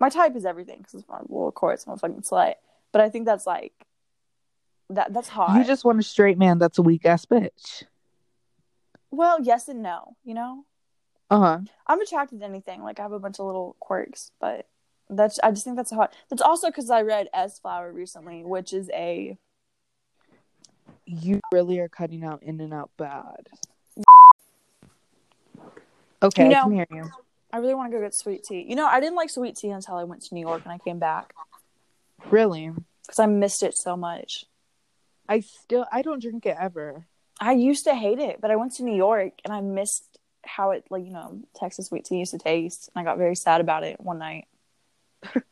my type is everything because well of course I'm a fucking slut but I think that's like that that's hot You just want a straight man that's a weak ass bitch. Well yes and no you know Uh huh. I'm attracted to anything like I have a bunch of little quirks but that's I just think that's hot that's also because I read S Flower recently which is a You really are cutting out in and out bad. Okay, You I can hear you. I really want to go get sweet tea you know I didn't like sweet tea until I went to New York and I came back Really? because I missed it so much I still I don't drink it ever. I used to hate it but I went to New York and I missed how it like you know Texas sweet tea used to taste and I got very sad about it one night.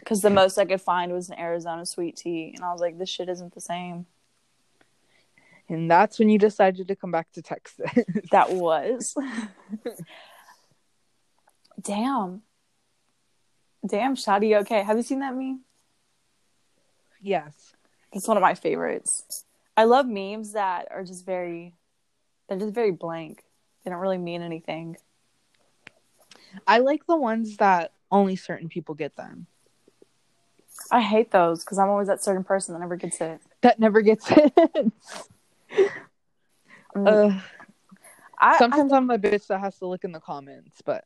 Because the most I could find was an Arizona sweet tea and I was like this shit isn't the same. And that's when you decided to come back to Texas. that was. Damn. Damn Shadi okay. Have you seen that meme? Yes. it's one of my favorites I love memes that are just very they're just very blank they don't really mean anything I like the ones that only certain people get them. I hate those because I'm always that certain person that never gets it That never gets it. Uh, I, I sometimes I'm a bitch that has to look in the comments, but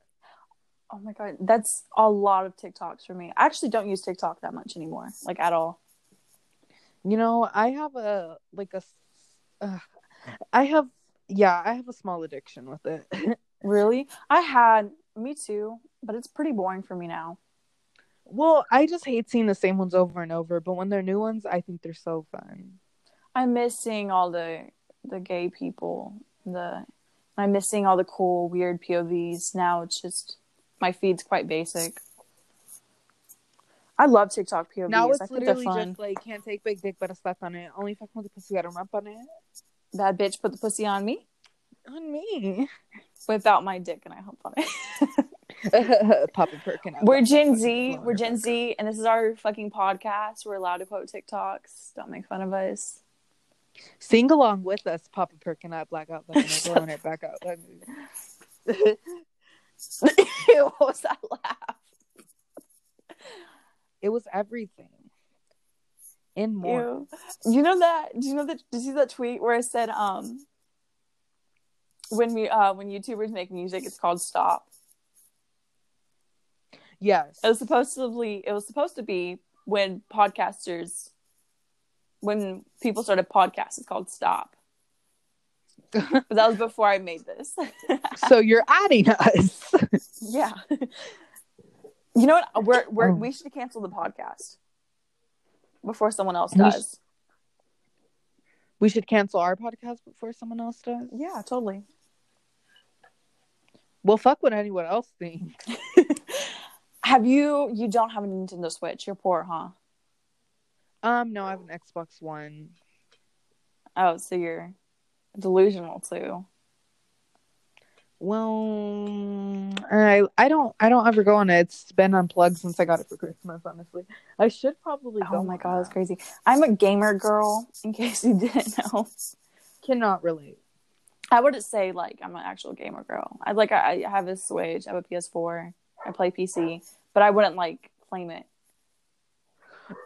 Oh my god, that's a lot of TikToks for me. I actually don't use TikTok that much anymore, like at all. You know, I have a like a uh, I have yeah, I have a small addiction with it. Really? I had me too, but it's pretty boring for me now. well, I just hate seeing the same ones over and over, but when they're new ones, I think they're so fun. I miss seeing all the the gay people. The I'm missing all the cool, weird POVs. Now it's just my feed's quite basic. I love TikTok POVs. Now I it's think literally fun. just like can't take big dick, but a stuck on it. Only fuck with the pussy got a rump on it. That bitch put the pussy on me On me. without my dick, and I hump on it. Papa Perkin. We're Gen Z. We're Gen Z, and this is our fucking podcast. We're allowed to quote TikToks. Don't make fun of us. Sing along with us, Papa Perkin at Blackout Lemon. Blowing it back out. What was that laugh? It was everything. And more. Ew. You know that? Do you know that? Did you see that tweet where I said, um, when we uh when YouTubers make music, it's called stop. Yes. It was supposed to be. It was supposed to be when podcasters, when people started podcasts, it's called stop. But that was before I made this. so you're adding us. yeah. You know what? We're, we're Oh. we should cancel the podcast before someone else We sh- does. we should cancel our podcast before someone else does. Yeah, totally. Well, fuck what anyone else thinks. Have you? You don't have a Nintendo Switch. You're poor, huh? Um, no, I have an Xbox One. Oh, so you're delusional too. Well, I I don't I don't ever go on it. It's been unplugged since I got it for Christmas. Honestly, I should probably. go Oh my god, that's crazy. I'm a gamer girl. In case you didn't know, Cannot relate. I wouldn't say like I'm an actual gamer girl. I like I, I have a Switch. I have a PS4. I play PC, but I wouldn't like claim it.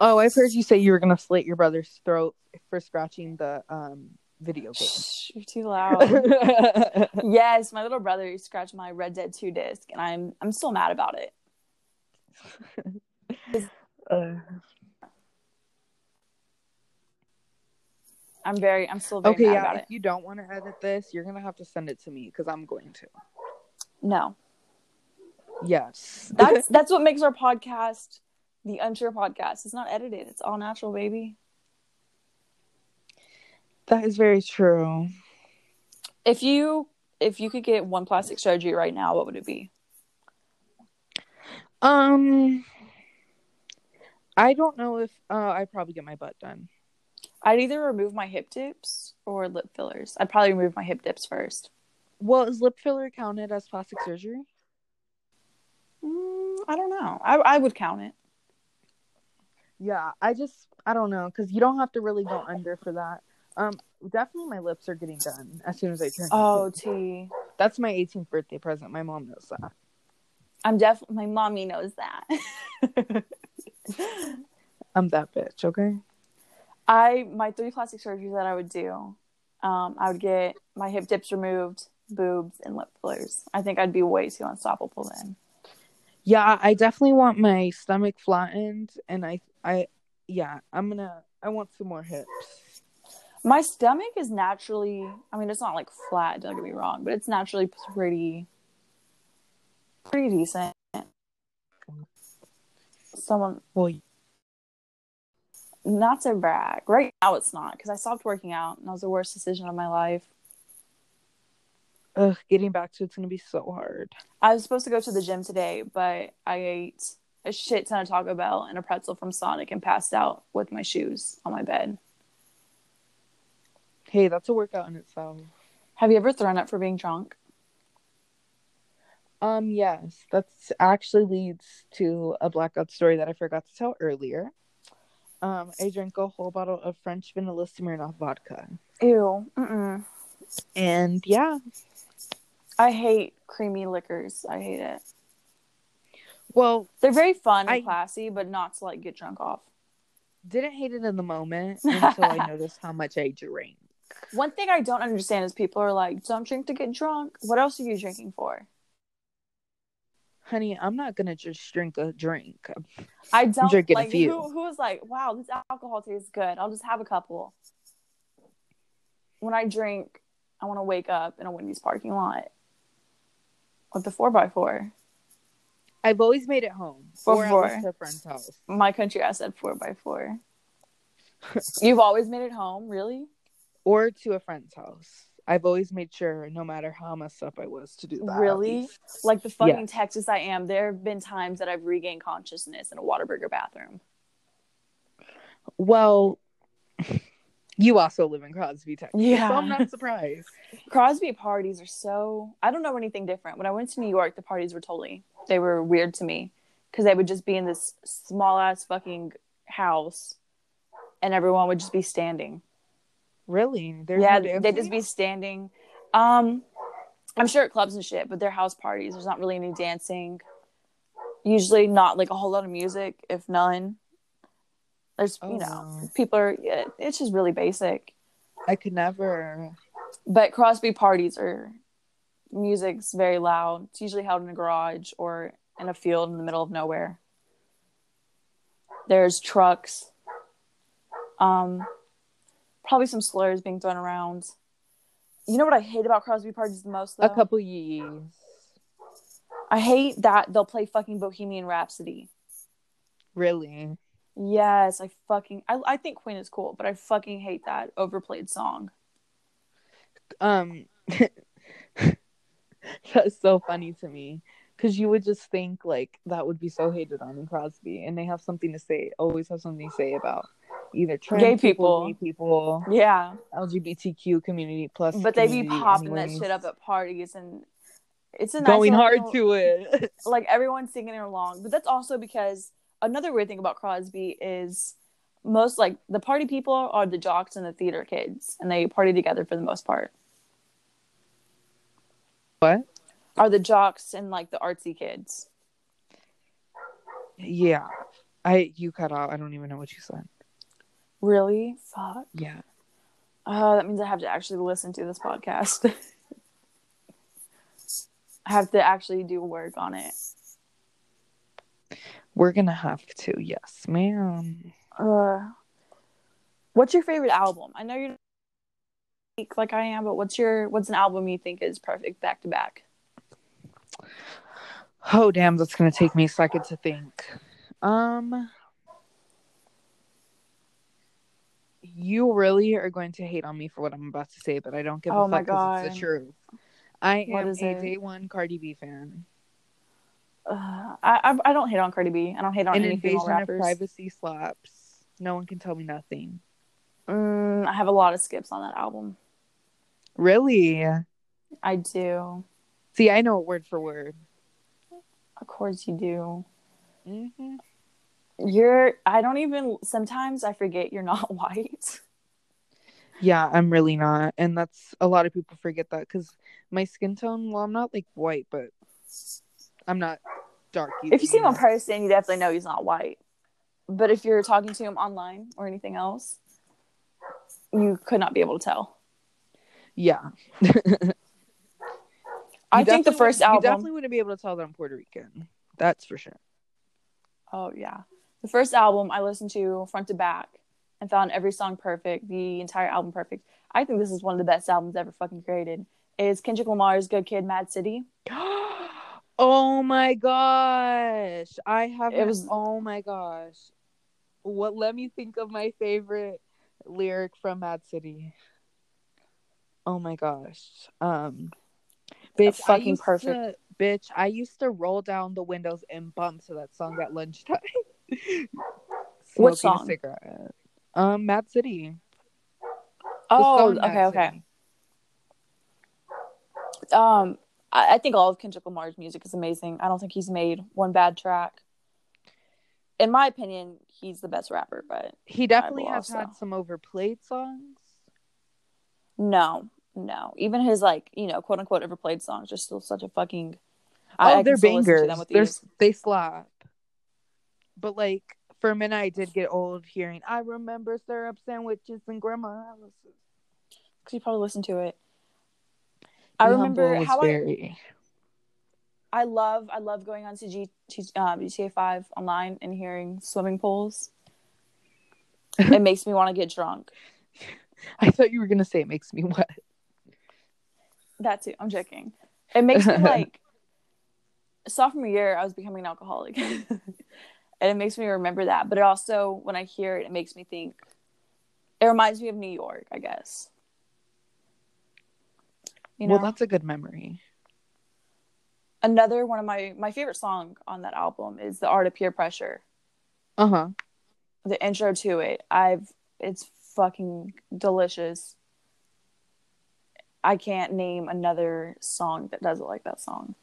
Oh, I've heard you say you were gonna slit your brother's throat for scratching the um video game. Shh, you're too loud. yes, my little brother scratched my Red Dead 2 disc, and I'm I'm still mad about it. Uh, I'm very. I'm still very Okay, mad yeah. about If it. you don't want to edit this, you're gonna have to send it to me because I'm going to. No, Yes. that's that's what makes our podcast the Unsure podcast. It's not edited. It's all natural, baby. That is very true. If you if you could get one plastic surgery right now, what would it be? Um, I don't know if uh, I'd probably get my butt done. I'd either remove my hip dips or lip fillers. I'd probably remove my hip dips first. Well, is lip filler counted as plastic surgery? Mm, I don't know. I I would count it. Yeah, I just I don't know because you don't have to really go under for that. Um, definitely my lips are getting done as soon as I turn. Oh, 18. T. that's my 18th birthday present. My mom knows that. I'm definitely my mommy knows that. I'm that bitch. Okay. I my three plastic surgeries that I would do, um, I would get my hip dips removed, boobs, and lip fillers. I think I'd be way too unstoppable then. Yeah, I definitely want my stomach flattened, and I I yeah I'm gonna I want some more hips. My stomach is naturally, I mean, it's not like flat, don't get me wrong, but it's naturally pretty, pretty decent. Someone, Well, not to brag, right now it's not because I stopped working out and that was the worst decision of my life. ugh, getting back to it's gonna be so hard. I was supposed to go to the gym today, but I ate a shit ton of Taco Bell and a pretzel from Sonic and passed out with my shoes on my bed. Hey, that's a workout in itself. Have you ever thrown up for being drunk? Um, yes, that's actually leads to a blackout story that I forgot to tell earlier. Um, I drank a whole bottle of French vanilla Smirnoff vodka, Ew. Mm-mm. and yeah, I hate creamy liquors. I hate it. well, They're very fun and I- classy, but not to like get drunk off. didn't hate it in the moment until I noticed how much I drank. One thing I don't understand is people are like, "Don't drink to get drunk." What else are you drinking for? Honey, I'm not gonna just drink a drink. I don't drinking a like few. who who was like, "Wow, this alcohol tastes good. I'll just have a couple." When I drink, I want to wake up in a Wendy's parking lot with the four by four. I've always made it home or at a friend's house. My country, I said four by four. You've always made it home, really? Or to a friend's house. I've always made sure, no matter how messed up I was, to do that. Really? Like the fucking. Texas I am, there have been times that I've regained consciousness in a Whataburger bathroom. Well, you also live in Crosby, Texas. Yeah. So I'm not surprised. Crosby parties are so I don't know anything different. When I went to New York, the parties were totally they were weird to me because they would just be in this small ass fucking house and everyone would just be standing. Really? There's yeah, no they'd just be standing. Um I'm sure at clubs and shit, but they're house parties. There's not really any dancing. Usually not like a whole lot of music, if none. There's Oh, you know, wow. people are yeah, it's just really basic. I could never. But Crosby parties are music's very loud. It's usually held in a garage or in a field in the middle of nowhere. There's trucks. Um probably some slurs being thrown around. You know what I hate about Crosby parties the most though? A couple yees. I hate that they'll play fucking Bohemian Rhapsody. Really? Yes, I fucking I, I think Queen is cool, but I fucking hate that overplayed song. Um, that's so funny to me because you would just think like that would be so hated on in Crosby, and they have something to say. Always have something to say about either trans Gay people, people. gay people, Yeah. LGBTQ community plus. But they be popping that shit up at parties and it's a nice going little- hard to it. like everyone's singing along. But that's also because another weird thing about Crosby is most like the party people are the jocks and the theater kids, and they party together for the most part. what? Are the jocks and like the artsy kids? Yeah, I you cut out. I don't even know what you said. Really? Fuck. Yeah. Uh, that means I have to actually listen to this podcast. I have to actually do work on it. We're gonna have to, yes, ma'am. Uh, what's your favorite album? I know you're like I am, but what's your what's an album you think is perfect back to back? Oh damn, that's gonna take me a second to think. Um you really are going to hate on me for what I'm about to say, but I don't give Oh a fuck because it's the truth. I What am a it? day one Cardi B fan. Uh, I, I don't hate on Cardi B. I don't hate on An any female invasion of rappers. privacy slaps. No one can tell me nothing. Mm, I have a lot of skips on that album. Really? I do. See, I know it word for word. Of course you do. hmm You're. I don't even. Sometimes I forget you're not white. Yeah, I'm really not, and that's a lot of people forget that because my skin tone. Well, I'm not like white, but I'm not dark. If you see him in person, you definitely know he's not white. But if you're talking to him online or anything else, you could not be able to tell. yeah. I think the first album. You definitely wouldn't be able to tell that I'm Puerto Rican. That's for sure. Oh yeah. The first album I listened to front to back and found every song perfect, the entire album perfect. I think this is one of the best albums ever fucking created. Is Kendrick Lamar's Good Kid Mad City. oh my gosh. I have It was- oh my gosh. What let me think of my favorite lyric from Mad City. Oh my gosh. Um bitch fucking perfect. to- bitch, I used to roll down the windows and bump to that song at lunchtime. What song? Cigarette. Um Mad City. Oh, okay, Mad okay. City. Um I, I think all of Kendrick Lamar's music is amazing. I don't think he's made one bad track. In my opinion, he's the best rapper, but He definitely has also. had some overplayed songs. no, no. Even his like, you know, quote unquote overplayed songs are still such a fucking Oh, I, I they're can still to bangers. them with They're, ease. they slap. But like for a minute, I did get old hearing. I remember syrup sandwiches and grandma. because you probably listened to it. I The remember how very. I, I love I love going on to G, G, um, GTA Five online and hearing swimming pools. it makes me want to get drunk. I thought you were gonna say it makes me wet. That too. I'm joking. It makes me like sophomore year. I was becoming an alcoholic, and it makes me remember that. But it also, when I hear it, it makes me think. It reminds me of New York, I guess. You know, Well, that's a good memory. another one of my my favorite song on that album is "The Art of Peer Pressure." Uh huh. the intro to it i've it's fucking delicious i can't name another song that does it like that song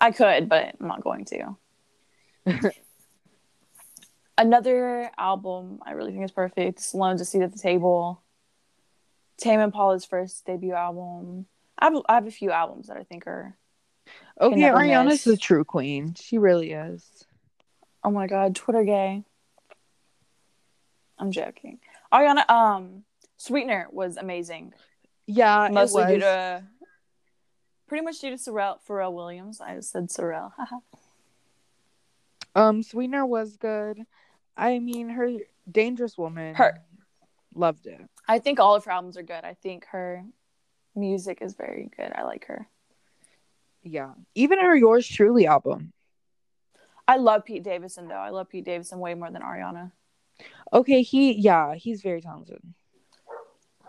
i could but i'm not going to another album i really think is perfect is to Seat at the Table. Tame Impala's first debut album. I have, I have a few albums that I think are. Oh yeah, Ariana's miss. the true queen. She really is. Oh my god, Twitter gay. I'm joking. Ariana, um, Sweetener was amazing. Yeah, mostly it due to pretty much due to Sorrel, Pharrell Williams. I just said Sorrel. Um, Sweetener was good. I mean, her Dangerous Woman. Her- loved it. I think all of her albums are good. I think her music is very good. I like her. Yeah, even her Yours Truly album. I love Pete Davidson though. I love Pete Davidson way more than Ariana. Okay, he yeah, he's very talented.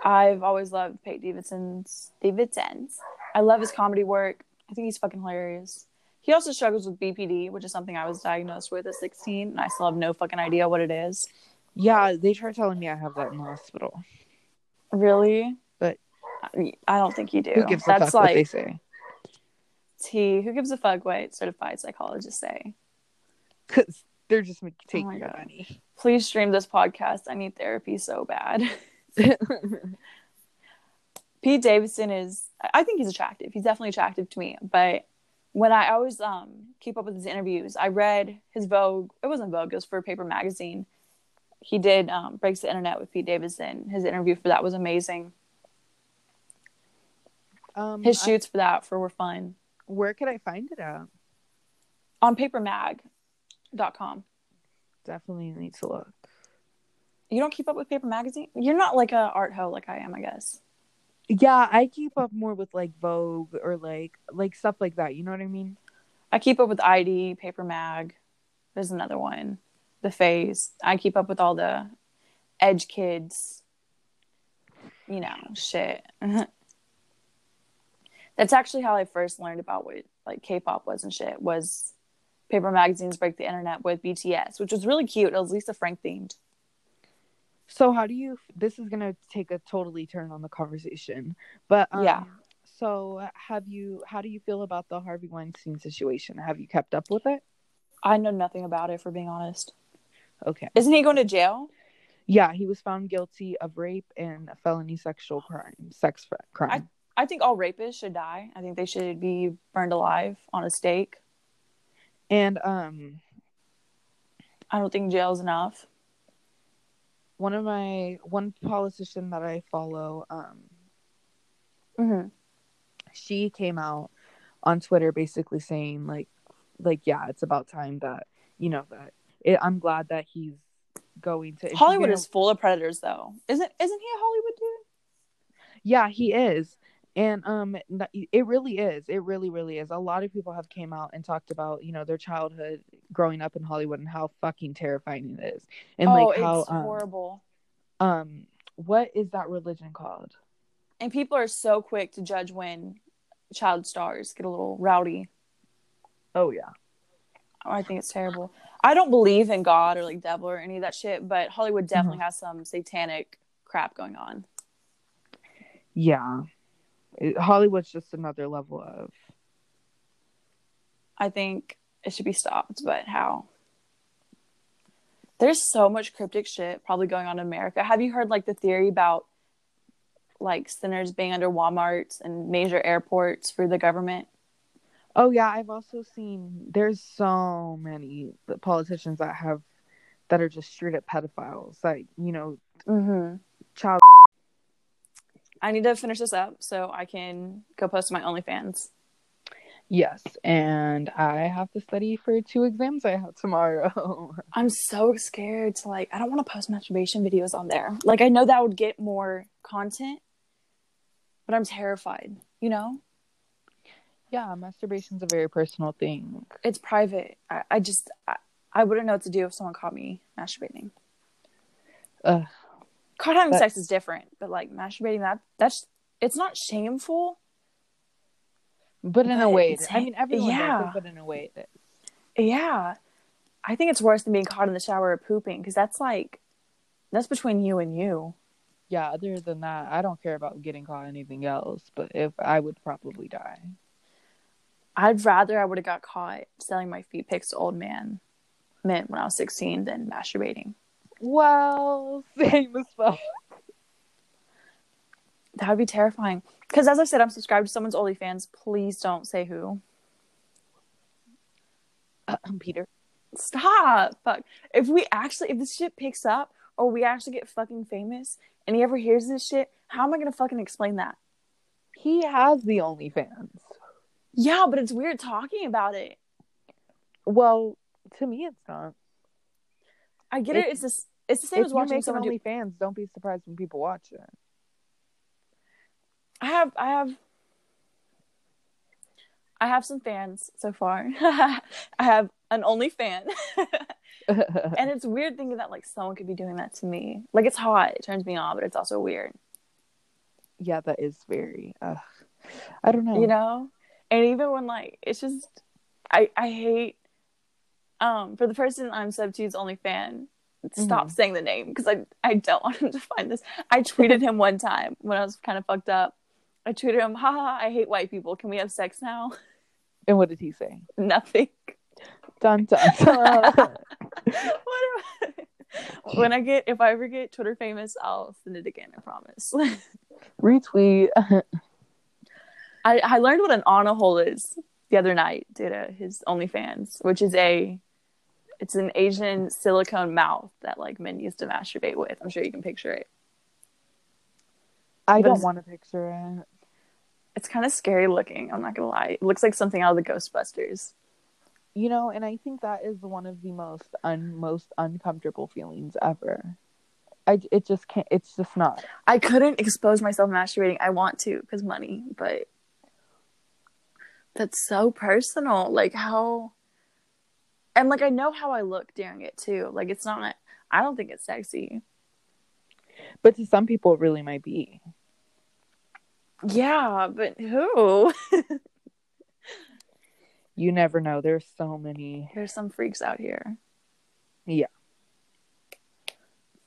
I've always loved Pete Davidson's Davidson's. I love his comedy work. I think he's fucking hilarious. He also struggles with BPD, which is something I was diagnosed with at 16, and I still have no fucking idea what it is. Yeah, they tried telling me I have that in the hospital. Really? But- I I don't think you do. Who gives a That's fuck what they like say? T. Who gives a fuck what certified psychologists say? Because they're just taking Oh my your God. money. Please stream this podcast. I need therapy so bad. Pete Davidson is I think he's attractive. He's definitely attractive to me. But when I always um keep up with his interviews, I read his Vogue. It wasn't Vogue, it was for a Paper Magazine. He did um, Breaks the Internet with Pete Davidson. His interview for that was amazing. um, His I- shoots for that for were fun. where could I find it at? On papermag.com. Definitely need to look. You don't keep up with Paper Magazine? You're not like a art hoe like I am, I guess. Yeah, I keep up more with like Vogue or like like stuff like that. You know what I mean? I keep up with ID, Paper Mag. There's another one, The Face. I keep up with all the Edge Kids. You know, shit. That's actually how I first learned about what like K-pop was and shit. Was Paper Magazines break the internet with BTS, which was really cute. It was Lisa Frank themed. So how do you? This is gonna take a totally turn on the conversation, but um, Yeah. So have you? How do you feel about the Harvey Weinstein situation? Have you kept up with it? I know nothing about it, for being honest. Okay. Isn't he going to jail? Yeah, he was found guilty of rape and a felony sexual crime, sex crime. I think all rapists should die. I think they should be burned alive on a stake. And um, I don't think jail's enough. One of my one politician that I follow, um, Mm-hmm. she came out on Twitter basically saying like, like yeah, it's about time that you know that it, I'm glad that he's going to Hollywood gonna- is full of predators, though. Isn't isn't he a Hollywood dude? Yeah, he is. And um it really is. It really really is. A lot of people have came out and talked about, you know, their childhood growing up in Hollywood and how fucking terrifying it is. And oh, like how it's um, horrible. um what is that religion called? And people are so quick to judge when child stars get a little rowdy. Oh yeah. I think it's terrible. I don't believe in God or like devil or any of that shit, but Hollywood definitely has some satanic crap going on. Yeah. Hollywood's just another level of I think it should be stopped, but how? There's so much cryptic shit probably going on in America. Have you heard like the theory about like centers being under Walmarts and major airports for the government? Oh yeah, I've also seen there's so many politicians that have that are just straight up pedophiles. Like, you know, Mm-hmm. child I need to finish this up so I can go post to my OnlyFans. Yes, and I have to study for two exams I have tomorrow. I'm so scared to like I don't want to post masturbation videos on there. Like I know that would get more content, but I'm terrified, you know? yeah, masturbation's a very personal thing. It's private. I, I just I, I wouldn't know what to do if someone caught me masturbating. Ugh. Caught having sex is different, but like masturbating that that's it's not shameful. But in a way, it it's- is. I mean, everyone yeah. does but in a way, it is. Yeah. I think it's worse than being caught in the shower or pooping because that's like that's between you and you. Yeah, other than that, I don't care about getting caught anything else, but if I would probably die. I'd rather I would have got caught selling my feet pics to old man mint when I was 16 than masturbating. Well, same as well. That would be terrifying. Because as I said, I'm subscribed to someone's OnlyFans. Please don't say who. Uh, Peter. Stop. Fuck. If we actually, if this shit picks up or we actually get fucking famous and he ever hears this shit, how am I going to fucking explain that? He has the OnlyFans. Yeah, but it's weird talking about it. Well, to me, it's not. I get If- it. It's it's the same as watching someone do. OnlyFans, don't be surprised when people watch it. I have, I have, I have some fans so far. I have an only fan. and it's weird thinking that like someone could be doing that to me. Like it's hot, it turns me on, but it's also weird, yeah, that is very. Uh, I don't know. you know. And even when like it's just, I I hate, um, for the person I'm sub to's only fan. Stop saying the name because I I don't want him to find this. I tweeted him one time when I was kind of fucked up. I tweeted him, haha, I hate white people. Can we have sex now? And what did he say? Nothing. Dun dun dun. I- when I get if I ever get Twitter famous, I'll send it again. I promise. Retweet. I, I learned what an onahole is the other night did a, his OnlyFans, which is a it's an Asian silicone mouth that like men used to masturbate with. I'm sure you can picture it. I But don't want to picture it. It's kind of scary looking. I'm not gonna lie. It looks like something out of the Ghostbusters. You know, and I think that is one of the most un most uncomfortable feelings ever. I it just can't. It's just not. I couldn't expose myself masturbating. I want to because money, but that's so personal. Like how, and like I know how I look during it too. Like it's not. I don't think it's sexy. But to some people, it really might be. Yeah, but who? You never know. There's so many. There's some freaks out here. Yeah.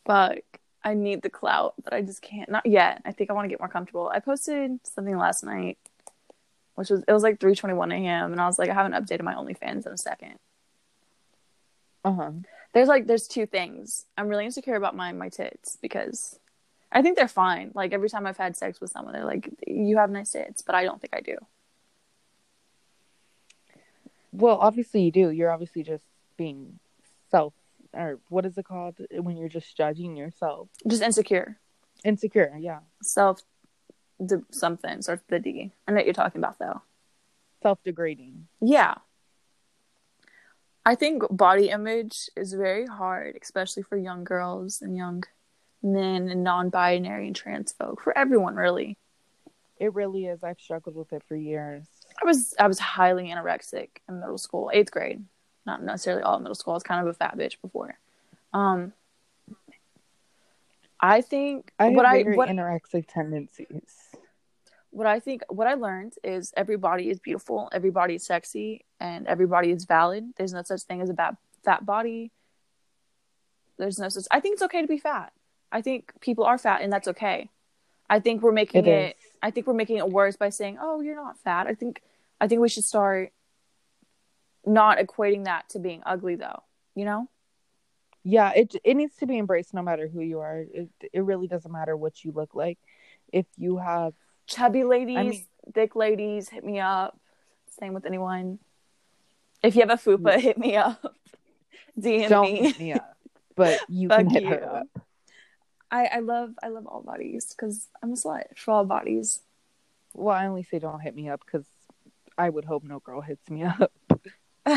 Fuck. I need the clout, but I just can't. Not yet. I think I want to get more comfortable. I posted something last night, which was it was like 3:21 a.m. and I was like, I haven't updated my OnlyFans in a second. Uh huh. There's like there's two things. I'm really insecure about my my tits because I think they're fine. Like every time I've had sex with someone, they're like, "You have nice tits," but I don't think I do. Well, obviously you do. You're obviously just being self, or what is it called when you're just judging yourself? Just insecure, Insecure. Yeah. self, de- something starts with the D. I know what you're talking about though. Self degrading. Yeah. I think body image is very hard, especially for young girls and young men and non binary and trans folk, for everyone really. It really is. I've struggled with it for years. I was I was highly anorexic in middle school, eighth grade. Not necessarily all middle school. I was kind of a fat bitch before. Um I think I what I what, anorexic tendencies. What I think what I learned is everybody is beautiful, everybody is sexy, and everybody is valid. There's no such thing as a bad fat body. There's no such I think it's okay to be fat. I think people are fat and that's okay. I think we're making It it. I think we're making it worse by saying, "Oh, you're not fat." I think I think we should start not equating that to being ugly though. You know? Yeah, it it needs to be embraced no matter who you are. It it really doesn't matter what you look like. If you have Chubby ladies, mean- thick ladies, hit me up. Same with anyone. If you have a fupa, mm. hit me up. DM don't me. hit me up, but you can hit you. her up. I, I love I love all bodies because I'm a slut for all bodies. Well, I only say don't hit me up because I would hope no girl hits me up.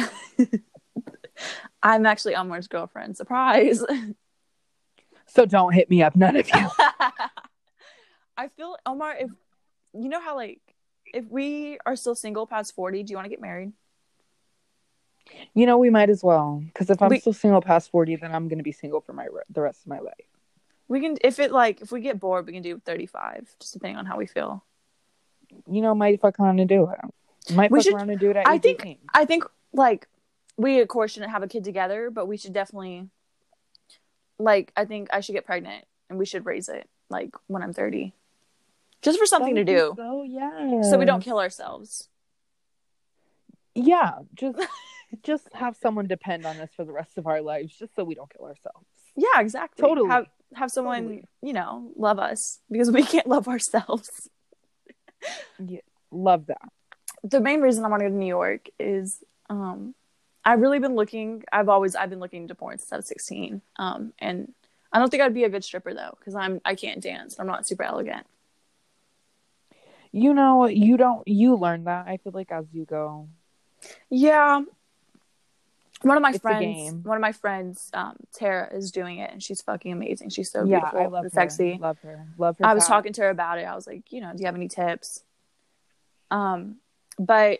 I'm actually Omar's girlfriend. Surprise. So don't hit me up, none of you. I feel Omar, if you know how like if we are still single past forty, do you want to get married? You know, we might as well because if I'm We- still single past forty, then I'm gonna be single for my the rest of my life. We can if it like if we get bored, we can do thirty five, just depending on how we feel. You know, might fuck around and do it. Might We fuck should- around and do it at I think 18. I think like we of course shouldn't have a kid together, but we should definitely like I think I should get pregnant and we should raise it like when I'm thirty. Just for something to do. Oh yeah. So we don't kill ourselves. Yeah, just just have someone depend on us for the rest of our lives, just so we don't kill ourselves. Yeah, exactly. Totally. Have have someone, Totally. you know, love us because we can't love ourselves. yeah, Love that. the main reason I want to go to New York is um I've really been looking I've always I've been looking into porn since I was 16. Um and I don't think I'd be a good stripper though cuz I'm I can't dance. I'm not super elegant. You know, you don't you learn that. I feel like as you go. Yeah. One of my It's friends one of my friends um Tara is doing it and she's fucking amazing. She's so yeah, beautiful I love and her. sexy. Love her. Love her. I was talking to her about it. I was like, you know, do you have any tips? Um, but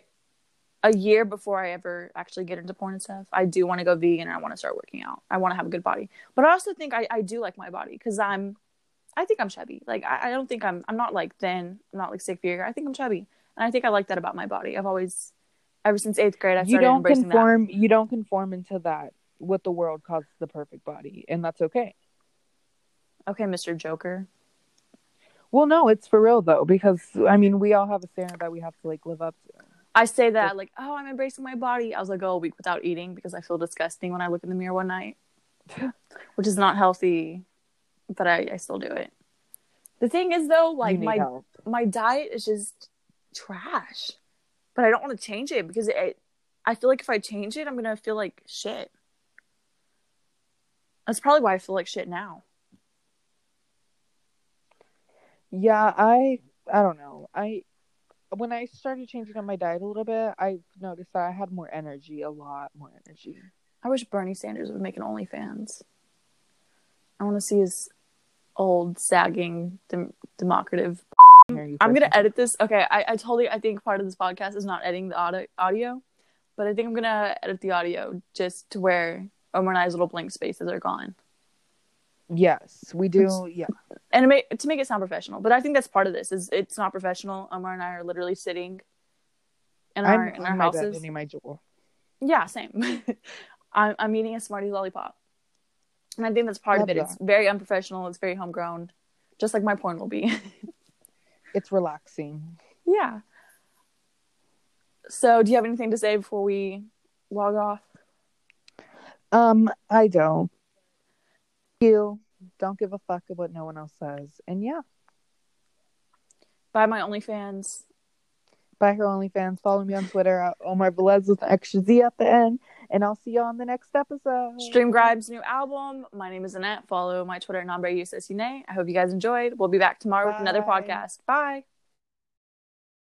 a year before I ever actually get into porn and stuff, I do want to go vegan and I want to start working out. I want to have a good body, but I also think I, I do like my body because I'm, I think I'm chubby. Like I, I don't think I'm, I'm not like thin. I'm not like sick figure. I think I'm chubby, and I think I like that about my body. I've always, ever since eighth grade, I You started don't embracing that. conform. You don't conform into that. What the world calls the perfect body, and that's okay. Okay, Mr. Joker. Well, no, it's for real though, because I mean, we all have a standard that we have to like live up to. I say that like, oh, I'm embracing my body. I was like, go a week without eating because I feel disgusting when I look in the mirror one night, which is not healthy, but I, I still do it. The thing is though, like my help. my diet is just trash, but I don't want to change it because it. I feel like if I change it, I'm gonna feel like shit. That's probably why I feel like shit now. Yeah, I I don't know. I when I started changing up my diet a little bit, I noticed that I had more energy, a lot more energy. I wish Bernie Sanders would make an OnlyFans. I want to see his old sagging dem- democrative I'm gonna edit this. Okay, I, I totally I think part of this podcast is not editing the audio, audio, but I think I'm gonna edit the audio just to where Omar and I's little blank spaces are gone, Yes, we do. Yeah. and to make, to make it sound professional. But I think that's part of this. Is it's not professional. Omar and I are literally sitting in our I'm in our on my bed houses. Juul. Yeah, same. I'm I'm eating a Smarties lollipop, and I think that's part Love of it. It's very unprofessional. It's very homegrown, just like my porn will be. It's relaxing. yeah. So, do you have anything to say before we log off? Um, I don't. You don't give a fuck of what no one else says. And yeah, Buy my OnlyFans. Buy her OnlyFans. Follow me on Twitter at Omar Velez with an extra Z at the end. And I'll see you on the next episode. Stream Grimes' new album. My name is Annette. Follow my Twitter, nombreusesune. I hope you guys enjoyed. We'll be back tomorrow with another podcast. Bye.